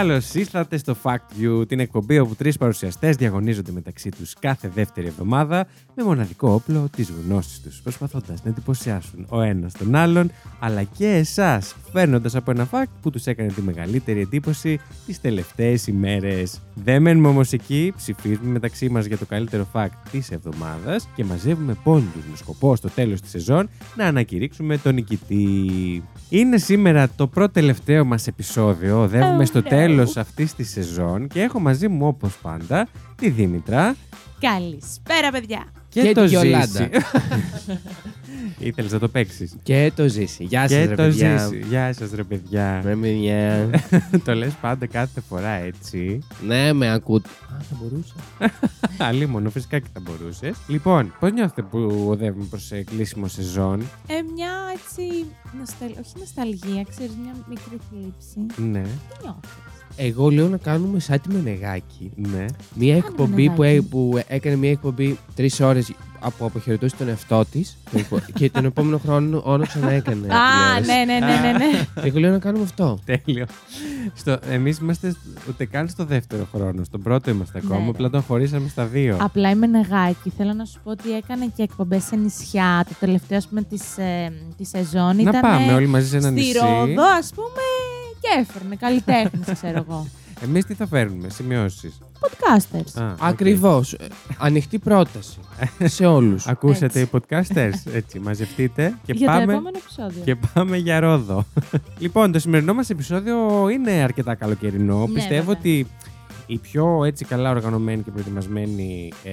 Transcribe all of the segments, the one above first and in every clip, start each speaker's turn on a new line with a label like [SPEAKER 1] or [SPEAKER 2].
[SPEAKER 1] Καλώς ήρθατε στο Fact You, την εκπομπή όπου τρεις παρουσιαστές διαγωνίζονται μεταξύ τους κάθε δεύτερη εβδομάδα με μοναδικό όπλο τι γνώσει τους, προσπαθώντας να εντυπωσιάσουν ο ένας τον άλλον, αλλά και εσάς, φέρνοντας από ένα fact που τους έκανε τη μεγαλύτερη εντύπωση τις τελευταίες ημέρες. Δεν μένουμε όμως εκεί, ψηφίζουμε μεταξύ μας για το καλύτερο fact της εβδομάδας και μαζεύουμε πόντους με σκοπό στο τέλος της σεζόν να ανακηρύξουμε τον νικητή. Είναι σήμερα το πρώτο τελευταίο μας επεισόδιο, οδεύουμε
[SPEAKER 2] Oh,
[SPEAKER 1] στο
[SPEAKER 2] no.
[SPEAKER 1] Τέλος αυτής της σεζόν και έχω μαζί μου όπως πάντα τη Δήμητρα
[SPEAKER 2] Καλησπέρα, παιδιά.
[SPEAKER 1] και,
[SPEAKER 3] Και
[SPEAKER 1] το
[SPEAKER 3] τη Γιολάντα.
[SPEAKER 1] Ζήση. Ήθελες να το παίξεις.
[SPEAKER 3] Και το ζήσει. Γεια σας
[SPEAKER 1] και
[SPEAKER 3] ρε
[SPEAKER 1] το
[SPEAKER 3] παιδιά.
[SPEAKER 1] Ζήση. Γεια σας ρε παιδιά.
[SPEAKER 3] Με μια.
[SPEAKER 1] το λες πάντα κάθε φορά έτσι.
[SPEAKER 3] ναι, με ακούτε. Α, θα μπορούσα.
[SPEAKER 1] Αλίμονο, φυσικά και θα μπορούσες. Λοιπόν, πώς νιώθετε που οδεύουμε προς ε, κλείσιμο σεζόν;
[SPEAKER 2] Ε, μια έτσι. Νοσταλ... Όχι νοσταλγία, ξέρεις, μια μικρή θλίψη.
[SPEAKER 1] Ναι,
[SPEAKER 2] Τι νιώθεις.
[SPEAKER 3] Εγώ λέω να κάνουμε σαν τη Μενεγάκη.
[SPEAKER 1] ναι.
[SPEAKER 3] Μια εκπομπή που,
[SPEAKER 2] Μενεγάκη.
[SPEAKER 3] έ- που έκανε μια εκπομπή τρεις ώρες από αποχαιρετώσει τον εαυτό της και τον επόμενο χρόνο όλο ξανά έκανε.
[SPEAKER 2] Α, ναι, ναι, ναι, ναι. ναι.
[SPEAKER 3] Εγώ λέω να κάνουμε αυτό.
[SPEAKER 1] Τέλειο. Στο, εμείς είμαστε ούτε καν στο δεύτερο χρόνο. Στον πρώτο είμαστε ακόμα.
[SPEAKER 2] Ναι.
[SPEAKER 1] Απλά τον χωρίσαμε στα δύο.
[SPEAKER 2] Απλά είμαι νεγάκι. Θέλω να σου πω ότι έκανε και εκπομπές σε νησιά. Το τελευταίο, ας πούμε, της ε, της σεζόν
[SPEAKER 1] Να
[SPEAKER 2] ήταν.
[SPEAKER 1] πάμε όλοι μαζί σε ένα
[SPEAKER 2] στη
[SPEAKER 1] νησί.
[SPEAKER 2] Ρόδο, ας πούμε, και έφερνε καλλιτέχνη, ξέρω εγώ.
[SPEAKER 1] Εμείς τι θα φέρνουμε, σημειώσεις.
[SPEAKER 2] Podcasters.
[SPEAKER 1] Α, οκ.
[SPEAKER 3] Ακριβώς. Ανοιχτή πρόταση σε όλους.
[SPEAKER 1] Ακούσατε
[SPEAKER 2] Έτσι.
[SPEAKER 1] οι podcasters. Έτσι, μαζευτείτε και
[SPEAKER 2] Για το
[SPEAKER 1] πάμε,
[SPEAKER 2] επόμενο επεισόδιο.
[SPEAKER 1] και πάμε για Ρόδο. λοιπόν, το σημερινό μας επεισόδιο είναι αρκετά καλοκαιρινό.
[SPEAKER 2] Ναι,
[SPEAKER 1] Πιστεύω
[SPEAKER 2] βέβαια.
[SPEAKER 1] ότι οι πιο έτσι καλά οργανωμένοι και προετοιμασμένοι ε,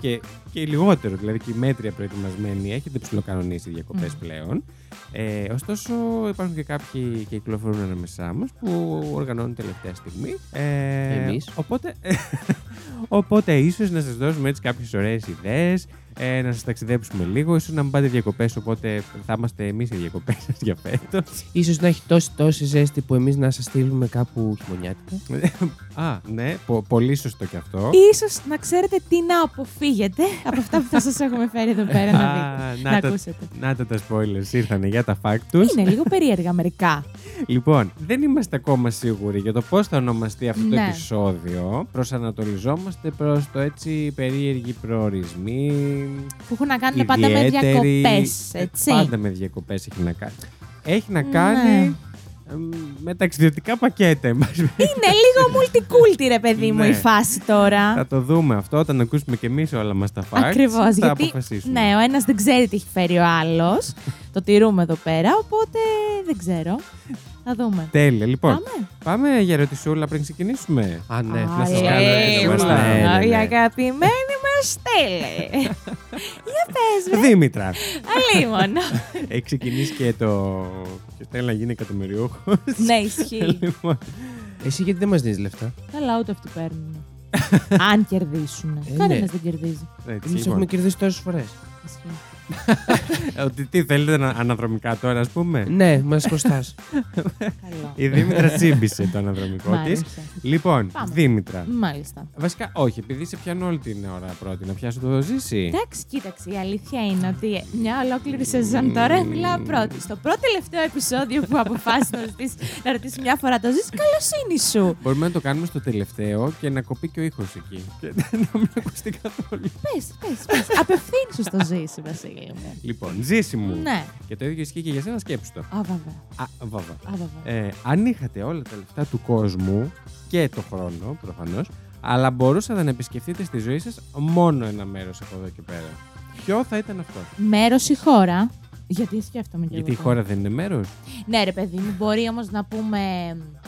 [SPEAKER 1] και, και οι λιγότερο, δηλαδή και οι μέτρια προετοιμασμένοι, έχετε ψηλοκανονίσει διακοπές
[SPEAKER 2] Μμ.
[SPEAKER 1] πλέον. Ε, ωστόσο, υπάρχουν και κάποιοι και κυκλοφορούν ανάμεσά μας που οργανώνουν τελευταία στιγμή. Ε,
[SPEAKER 3] Εμείς.
[SPEAKER 1] Οπότε, οπότε ίσως να σας δώσουμε έτσι κάποιες ωραίες ιδέες, ε, να σας ταξιδέψουμε λίγο. ίσως να μην πάτε διακοπές, οπότε θα είμαστε εμείς οι διακοπές σας για φέτος.
[SPEAKER 3] Ίσως να έχει τόση, τόση ζέστη που εμείς να σας στείλουμε κάπου χειμωνιάτικα.
[SPEAKER 1] Α, ναι, πο- πολύ σωστό και αυτό.
[SPEAKER 2] Ίσως να ξέρετε τι να αποφύγετε από αυτά που θα σας έχουμε φέρει εδώ πέρα να
[SPEAKER 1] Α,
[SPEAKER 2] δείτε.
[SPEAKER 1] να
[SPEAKER 2] Να
[SPEAKER 1] τα-
[SPEAKER 2] ακούσετε.
[SPEAKER 1] Να τα, τα spoilers ήρθανε για τα fact τους.
[SPEAKER 2] Είναι λίγο περίεργα μερικά.
[SPEAKER 1] Λοιπόν, δεν είμαστε ακόμα σίγουροι για το πώς θα ονομαστεί αυτό το
[SPEAKER 2] Ναι.
[SPEAKER 1] επεισόδιο. Προσανατολιζόμαστε προς το έτσι περίεργοι προορισμοί.
[SPEAKER 2] Που έχουν να κάνουν πάντα με
[SPEAKER 1] ιδιαίτεροι-
[SPEAKER 2] διακοπές,
[SPEAKER 1] Ε,
[SPEAKER 2] έτσι.
[SPEAKER 1] Πάντα με διακοπές έχει να κάνει. Έχει να
[SPEAKER 2] Ναι.
[SPEAKER 1] κάνει εμ, με ταξιδιωτικά πακέτα. εν πάση περιπτώσει.
[SPEAKER 2] Είναι λίγο multiculti, ρε παιδί μου,
[SPEAKER 1] Ναι.
[SPEAKER 2] η φάση τώρα.
[SPEAKER 1] θα το δούμε αυτό όταν ακούσουμε και εμείς όλα μας τα facts.
[SPEAKER 2] Ακριβώ.
[SPEAKER 1] Θα
[SPEAKER 2] Γιατί
[SPEAKER 1] αποφασίσουμε.
[SPEAKER 2] ναι, ο ένα δεν ξέρει τι έχει φέρει ο άλλο. το τηρούμε εδώ πέρα, οπότε δεν ξέρω. Θα δούμε.
[SPEAKER 1] Τέλεια. Λοιπόν,
[SPEAKER 2] Πάμε.
[SPEAKER 1] πάμε για ερωτησούλα πριν ξεκινήσουμε.
[SPEAKER 3] Α, ναι.
[SPEAKER 1] να σας κάνω
[SPEAKER 2] Αλέ,
[SPEAKER 1] ένα
[SPEAKER 2] μου,
[SPEAKER 1] σούλα. Ναι, ναι,
[SPEAKER 2] Η
[SPEAKER 1] ναι.
[SPEAKER 2] αγαπημένη μα στέλε. Για πες, ρε.
[SPEAKER 1] Δήμητρα,
[SPEAKER 2] Αλίμονο.
[SPEAKER 1] έχει ξεκινήσει και το. Ποιο θέλει να γίνει εκατομμυριούχος.
[SPEAKER 2] ναι, ισχύει.
[SPEAKER 1] λοιπόν,
[SPEAKER 3] Εσύ γιατί δεν μας δίνεις λεφτά;
[SPEAKER 2] Καλά, ούτε αυτοί παίρνουν. Αν κερδίσουν.
[SPEAKER 3] Ε,
[SPEAKER 2] Κανένας
[SPEAKER 3] ναι.
[SPEAKER 2] δεν κερδίζει.
[SPEAKER 1] έτσι,
[SPEAKER 3] Εμείς
[SPEAKER 1] λοιπόν.
[SPEAKER 3] έχουμε κερδίσει τόσες φορές.
[SPEAKER 2] Ισχύει.
[SPEAKER 1] Ε, Ότι τι θέλετε να- αναδρομικά τώρα, ας πούμε;
[SPEAKER 3] Ναι, μας κοστάς.
[SPEAKER 2] Καλό.
[SPEAKER 1] Η Δήμητρα τσίμπησε το αναδρομικό
[SPEAKER 2] Μ'
[SPEAKER 1] της.
[SPEAKER 2] άρεσε.
[SPEAKER 1] Λοιπόν,
[SPEAKER 2] Πάμε.
[SPEAKER 1] Δήμητρα.
[SPEAKER 2] Μάλιστα.
[SPEAKER 1] Βασικά, όχι, επειδή σε πιάνω όλη την ώρα πρώτη, να πιάσω το ζήσει.
[SPEAKER 2] Εντάξει, κοίταξε. Η αλήθεια είναι ότι μια ολόκληρη σεζόν τώρα μιλάω πρώτη. Στο πρώτο τελευταίο επεισόδιο που αποφάσισε να ρωτήσει, να ρωτήσεις μια φορά το ζήσει, καλοσύνη σου.
[SPEAKER 1] Μπορούμε να το κάνουμε στο τελευταίο και να κοπεί και ο ήχος εκεί. Και να μην ακουστεί καθόλου.
[SPEAKER 2] Πες, πες, πες. Απευθύνει σου στο ζήσει, Βασίλη μου.
[SPEAKER 1] Λοιπόν, ζήσει μου.
[SPEAKER 2] Ναι.
[SPEAKER 1] Και το ίδιο ισχύει και για σένα, σκέψου το.
[SPEAKER 2] Α, βέβαια.
[SPEAKER 1] Α, βέβαια.
[SPEAKER 2] Α, βέβαια.
[SPEAKER 1] Ε, αν είχατε όλα τα λεφτά του κόσμου και το χρόνο προφανώς, αλλά μπορούσατε να επισκεφτείτε στη ζωή σας μόνο ένα μέρος από εδώ και πέρα. Ποιο θα ήταν αυτό;
[SPEAKER 2] Μέρος ή χώρα; Γιατί σκέφτομαι και
[SPEAKER 1] Γιατί η
[SPEAKER 2] εγώ.
[SPEAKER 1] χώρα δεν είναι μέρος;
[SPEAKER 2] Ναι, ρε παιδί μου, μπορεί όμως να πούμε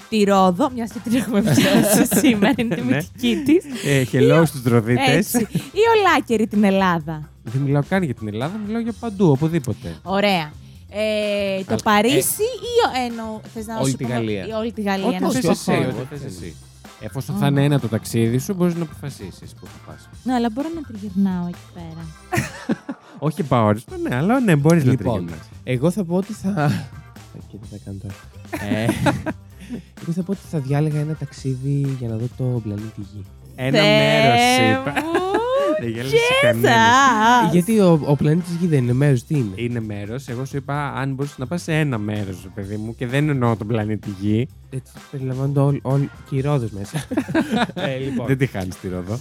[SPEAKER 2] τη Ρόδο, μιας και την έχουμε πιάσει σήμερα, είναι τη
[SPEAKER 1] Ναι.
[SPEAKER 2] μυτική της.
[SPEAKER 1] Ε, hello στους δροδίτε.
[SPEAKER 2] Έτσι. Ή ολάκερη την Ελλάδα.
[SPEAKER 1] Δεν μιλάω καν για την Ελλάδα, μιλάω για παντού, οπουδήποτε.
[SPEAKER 2] Ωραία. Ε, το
[SPEAKER 3] Α,
[SPEAKER 2] Παρίσι ή ο, εννοώ, θες να
[SPEAKER 3] Όλη
[SPEAKER 2] σου
[SPEAKER 3] τη
[SPEAKER 2] πω-
[SPEAKER 3] Γαλλία.
[SPEAKER 2] ή όλη τη Γαλλία.
[SPEAKER 1] Ό,τι
[SPEAKER 2] να σου
[SPEAKER 1] θες
[SPEAKER 2] πω
[SPEAKER 1] εσύ,
[SPEAKER 2] χώρα.
[SPEAKER 1] ό,τι θες εσύ. Εφόσον
[SPEAKER 2] Α.
[SPEAKER 1] θα είναι ένα το ταξίδι σου, μπορείς να αποφασίσεις που θα πας.
[SPEAKER 2] Ναι, αλλά μπορώ να τριγυρνάω εκεί πέρα.
[SPEAKER 1] Όχι επαόριστο, ναι, αλλά ναι, μπορείς να
[SPEAKER 3] Λοιπόν,
[SPEAKER 1] τριγυρνάς.
[SPEAKER 3] Εγώ θα πω ότι θα. Και τι θα κάνω τώρα. Ε, Εγώ θα πω ότι θα διάλεγα ένα ταξίδι για να δω το πλανήτη Γη.
[SPEAKER 1] Ένα
[SPEAKER 2] Θεέ
[SPEAKER 1] μέρο είπα.
[SPEAKER 2] Μου,
[SPEAKER 1] Δεν γέλασε κανένα.
[SPEAKER 2] Ζας.
[SPEAKER 3] Γιατί ο, ο πλανήτης Γη δεν είναι μέρος, τι είναι;
[SPEAKER 1] Είναι μέρος. Εγώ σου είπα αν μπορούσες να πας σε ένα μέρος, παιδί μου, και δεν εννοώ τον πλανήτη Γη.
[SPEAKER 3] Έτσι περιλαμβάνονται όλ, όλ, και οι ρόδες μέσα. ε, λοιπόν.
[SPEAKER 1] Δεν τη χάνεις τη Ρόδο.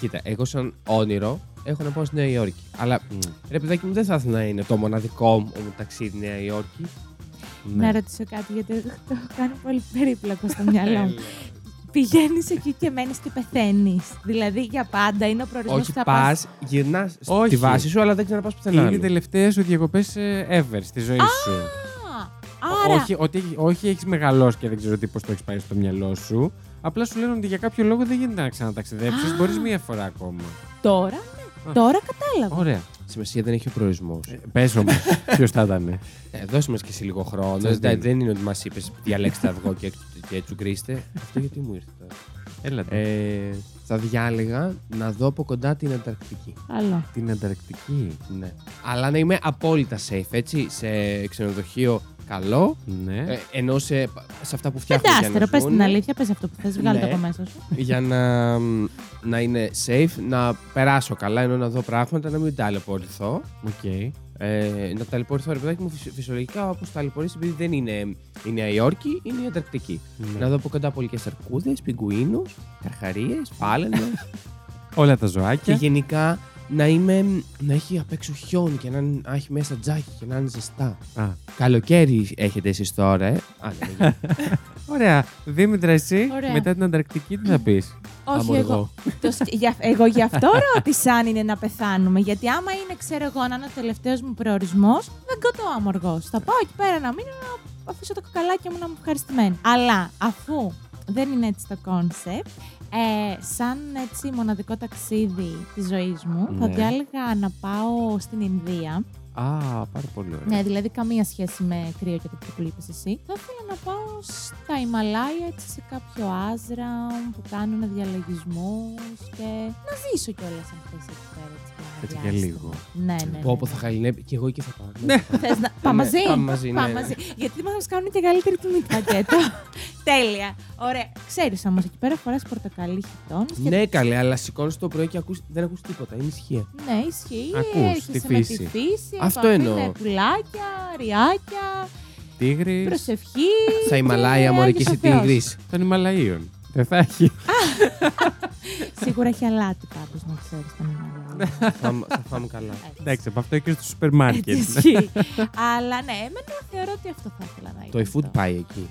[SPEAKER 3] Κοίτα, εγώ σαν όνειρο έχω να πάω στη Νέα Υόρκη. Αλλά ρε παιδάκι μου δεν θα ήθελα να είναι το μοναδικό μου ταξίδι Νέα Υόρκη.
[SPEAKER 1] Ναι.
[SPEAKER 2] Να ρωτήσω κάτι, γιατί το έχω κάνει πολύ περίπλοκο στο μυαλό μου. Πηγαίνεις εκεί και μένεις και πεθαίνεις. Δηλαδή για πάντα είναι ο προορισμός που
[SPEAKER 3] Όχι,
[SPEAKER 2] θα
[SPEAKER 3] πας,
[SPEAKER 2] πας-
[SPEAKER 3] γυρνάς
[SPEAKER 1] Όχι.
[SPEAKER 3] στη βάση σου, αλλά δεν ξαναπά πουθενά.
[SPEAKER 1] Είναι οι
[SPEAKER 3] άλλο.
[SPEAKER 1] τελευταίες σου διακοπέ ever στη ζωή σου.
[SPEAKER 2] Α, Άρα,
[SPEAKER 1] Όχι, ότι, όχι έχεις μεγαλώσει και δεν ξέρω τι πώς το έχεις πάρει στο μυαλό σου. Απλά σου λένε ότι για κάποιο λόγο δεν γίνεται να ξαναταξιδέψεις.
[SPEAKER 2] Α.
[SPEAKER 1] Μπορείς μία φορά ακόμα.
[SPEAKER 2] τώρα, ναι, τώρα κατάλαβα.
[SPEAKER 1] Ωραία.
[SPEAKER 3] Σημασία δεν έχει ο προορισμός.
[SPEAKER 1] Πες όμως, ποιος θα ήταν.
[SPEAKER 3] Ε, δώσε μας και εσύ λίγο χρόνο.
[SPEAKER 1] Σας
[SPEAKER 3] Δεν,
[SPEAKER 1] δίνω.
[SPEAKER 3] δεν είναι ότι μας είπες διαλέξτε αυγό και, και έτσι γκρίστε. Αυτό γιατί μου ήρθε τώρα.
[SPEAKER 1] Έλα τώρα.
[SPEAKER 3] Ε, θα διάλεγα να δω από κοντά την Ανταρκτική.
[SPEAKER 2] Καλό.
[SPEAKER 1] Την Ανταρκτική.
[SPEAKER 3] Ναι. Αλλά να είμαι απόλυτα safe, έτσι. Σε ξενοδοχείο καλό.
[SPEAKER 1] Ναι.
[SPEAKER 3] Ε, ενώ σε, σε αυτά που φτιάχνουν για
[SPEAKER 2] Πεντάστερο,
[SPEAKER 3] να
[SPEAKER 2] πες
[SPEAKER 3] ζουν,
[SPEAKER 2] την αλήθεια, πες αυτό που θες, βγάλε το
[SPEAKER 3] Ναι.
[SPEAKER 2] από μέσα σου.
[SPEAKER 3] για να, να είναι safe, να περάσω καλά, ενώ να δω πράγματα, να μην ταλαιπωρηθώ.
[SPEAKER 1] Οκ.
[SPEAKER 3] Ε, να ταλαιπωρηθώ, ρε παιδάκι μου, φυσι- φυσιολογικά όπως ταλαιπωρήσει, επειδή δεν είναι η Νέα Υόρκη, είναι η Ανταρκτική.
[SPEAKER 1] Ναι.
[SPEAKER 3] Να δω από κοντά πολικές αρκούδες, πιγκουίνους, καρχαρίες, φάλαινες.
[SPEAKER 1] Όλα τα
[SPEAKER 3] και
[SPEAKER 1] ζωάκια.
[SPEAKER 3] γενικά να, είμαι, να έχει απ' έξω χιόνι και να, είναι- να έχει μέσα τζάκι και να είναι ζεστά.
[SPEAKER 1] Α,
[SPEAKER 3] Καλοκαίρι έχετε εσείς τώρα, ε; Α, ναι, ναι.
[SPEAKER 1] Ωραία. Δήμητρα, εσύ
[SPEAKER 2] Ωραία.
[SPEAKER 1] μετά την Ανταρκτική τι θα πεις;
[SPEAKER 2] Όχι,
[SPEAKER 3] Άμα
[SPEAKER 2] εγώ. Το σκ- για- εγώ γι' αυτό ρώτησα αν είναι να πεθάνουμε. Γιατί άμα είναι, ξέρω εγώ, να είναι ο τελευταίος μου προορισμός, δεν κοτώ Αμοργό. Θα πάω εκεί πέρα να μείνω να αφήσω τα κοκαλάκια μου να είμαι ευχαριστημένη. Αλλά αφού δεν είναι έτσι το concept, ε, σαν έτσι μοναδικό ταξίδι της ζωής μου, θα
[SPEAKER 1] Ναι.
[SPEAKER 2] διάλεγα να πάω στην Ινδία.
[SPEAKER 1] Α, πάρα πολύ ωραία.
[SPEAKER 2] Ναι, δηλαδή καμία σχέση με κρύο και τέτοιο που είπες εσύ. Θα ήθελα να πάω στα Ιμαλάια, έτσι σε κάποιο άζραμ που κάνουν διαλογισμούς και να ζήσω κιόλας αυτές εκεί πέρα. Έτσι, για ένα
[SPEAKER 1] Έτσι για
[SPEAKER 2] διάστημα.
[SPEAKER 1] λίγο.
[SPEAKER 2] Ναι, ναι. ναι.
[SPEAKER 3] Πω, πω, θα χαλινεύει και εγώ εκεί θα πάω.
[SPEAKER 1] Ναι.
[SPEAKER 2] Θες να... Πάμε
[SPEAKER 3] Ναι,
[SPEAKER 2] μαζί.
[SPEAKER 3] πάμε μαζί, ναι,
[SPEAKER 2] Πάμε
[SPEAKER 3] ναι.
[SPEAKER 2] μαζί. Γιατί μας κάνουν και καλύτερη τιμή το πακέτο. Τέλεια. Ωραία. Ξέρεις όμως εκεί πέρα φοράς πορτοκαλί χιτών.
[SPEAKER 3] Ναι, καλέ, αλλά σηκώνεις το πρωί και ακούς, δεν ακούς τίποτα. Είναι ισχύα.
[SPEAKER 2] Ναι, ισχύει.
[SPEAKER 1] Ακούς
[SPEAKER 2] Έρχεσαι
[SPEAKER 1] τη
[SPEAKER 2] με
[SPEAKER 1] φύση.
[SPEAKER 2] Τη φύση.
[SPEAKER 3] Αυτό
[SPEAKER 2] επαφή
[SPEAKER 3] εννοώ.
[SPEAKER 2] Με πουλάκια, ριάκια,
[SPEAKER 1] Τίγρης
[SPEAKER 2] προσευχή.
[SPEAKER 3] Στα Ιμαλάια,
[SPEAKER 2] και
[SPEAKER 3] μωρέ, και
[SPEAKER 2] Άγιος
[SPEAKER 3] εσύ
[SPEAKER 2] ο Θεός.
[SPEAKER 3] τίγρης.
[SPEAKER 1] των Ιμαλαίων. Δεν θα έχει.
[SPEAKER 2] Σίγουρα έχει αλάτι πάντω να ξέρεις τον Ιμαλάια.
[SPEAKER 3] θα, θα φάμε καλά.
[SPEAKER 1] Εντάξει, από αυτό και στο σούπερ μάρκετ.
[SPEAKER 2] Έτσι ισχύει. Αλλά ναι, εμένα θεωρώ ότι αυτό θα ήθελα να είναι.
[SPEAKER 3] Το e-food
[SPEAKER 2] αυτό.
[SPEAKER 3] πάει εκεί.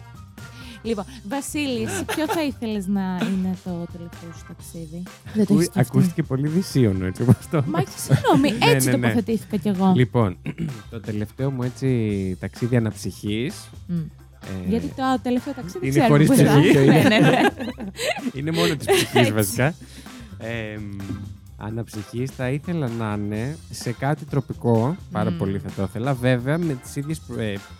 [SPEAKER 2] Λοιπόν, Βασίλης, εσύ ποιο θα ήθελες να είναι το τελευταίο σου ταξίδι; Δεν το
[SPEAKER 1] Ακού-
[SPEAKER 2] έχεις σκεφτεί.
[SPEAKER 1] Ακούστηκε πολύ δυσίωνο έτσι όπως το.
[SPEAKER 2] Μα όχι, συγγνώμη,
[SPEAKER 1] Ναι,
[SPEAKER 2] έτσι
[SPEAKER 1] ναι, ναι.
[SPEAKER 2] τοποθετήθηκα κι εγώ.
[SPEAKER 1] Λοιπόν, το τελευταίο μου έτσι ταξίδι αναψυχής
[SPEAKER 2] Μμ.
[SPEAKER 1] ε,
[SPEAKER 2] Γιατί το τελευταίο ταξίδι
[SPEAKER 1] είναι
[SPEAKER 2] ξέρουμε
[SPEAKER 1] χωρίς
[SPEAKER 2] που θα-
[SPEAKER 1] ψυχή.
[SPEAKER 2] Ναι, ναι, ναι.
[SPEAKER 1] είναι μόνο της ψυχής
[SPEAKER 2] Έτσι.
[SPEAKER 1] βασικά. Ε, αναψυχής θα ήθελα να είναι σε κάτι τροπικό, πάρα
[SPEAKER 2] Μμ.
[SPEAKER 1] πολύ θα το ήθελα, βέβαια με τις ίδιες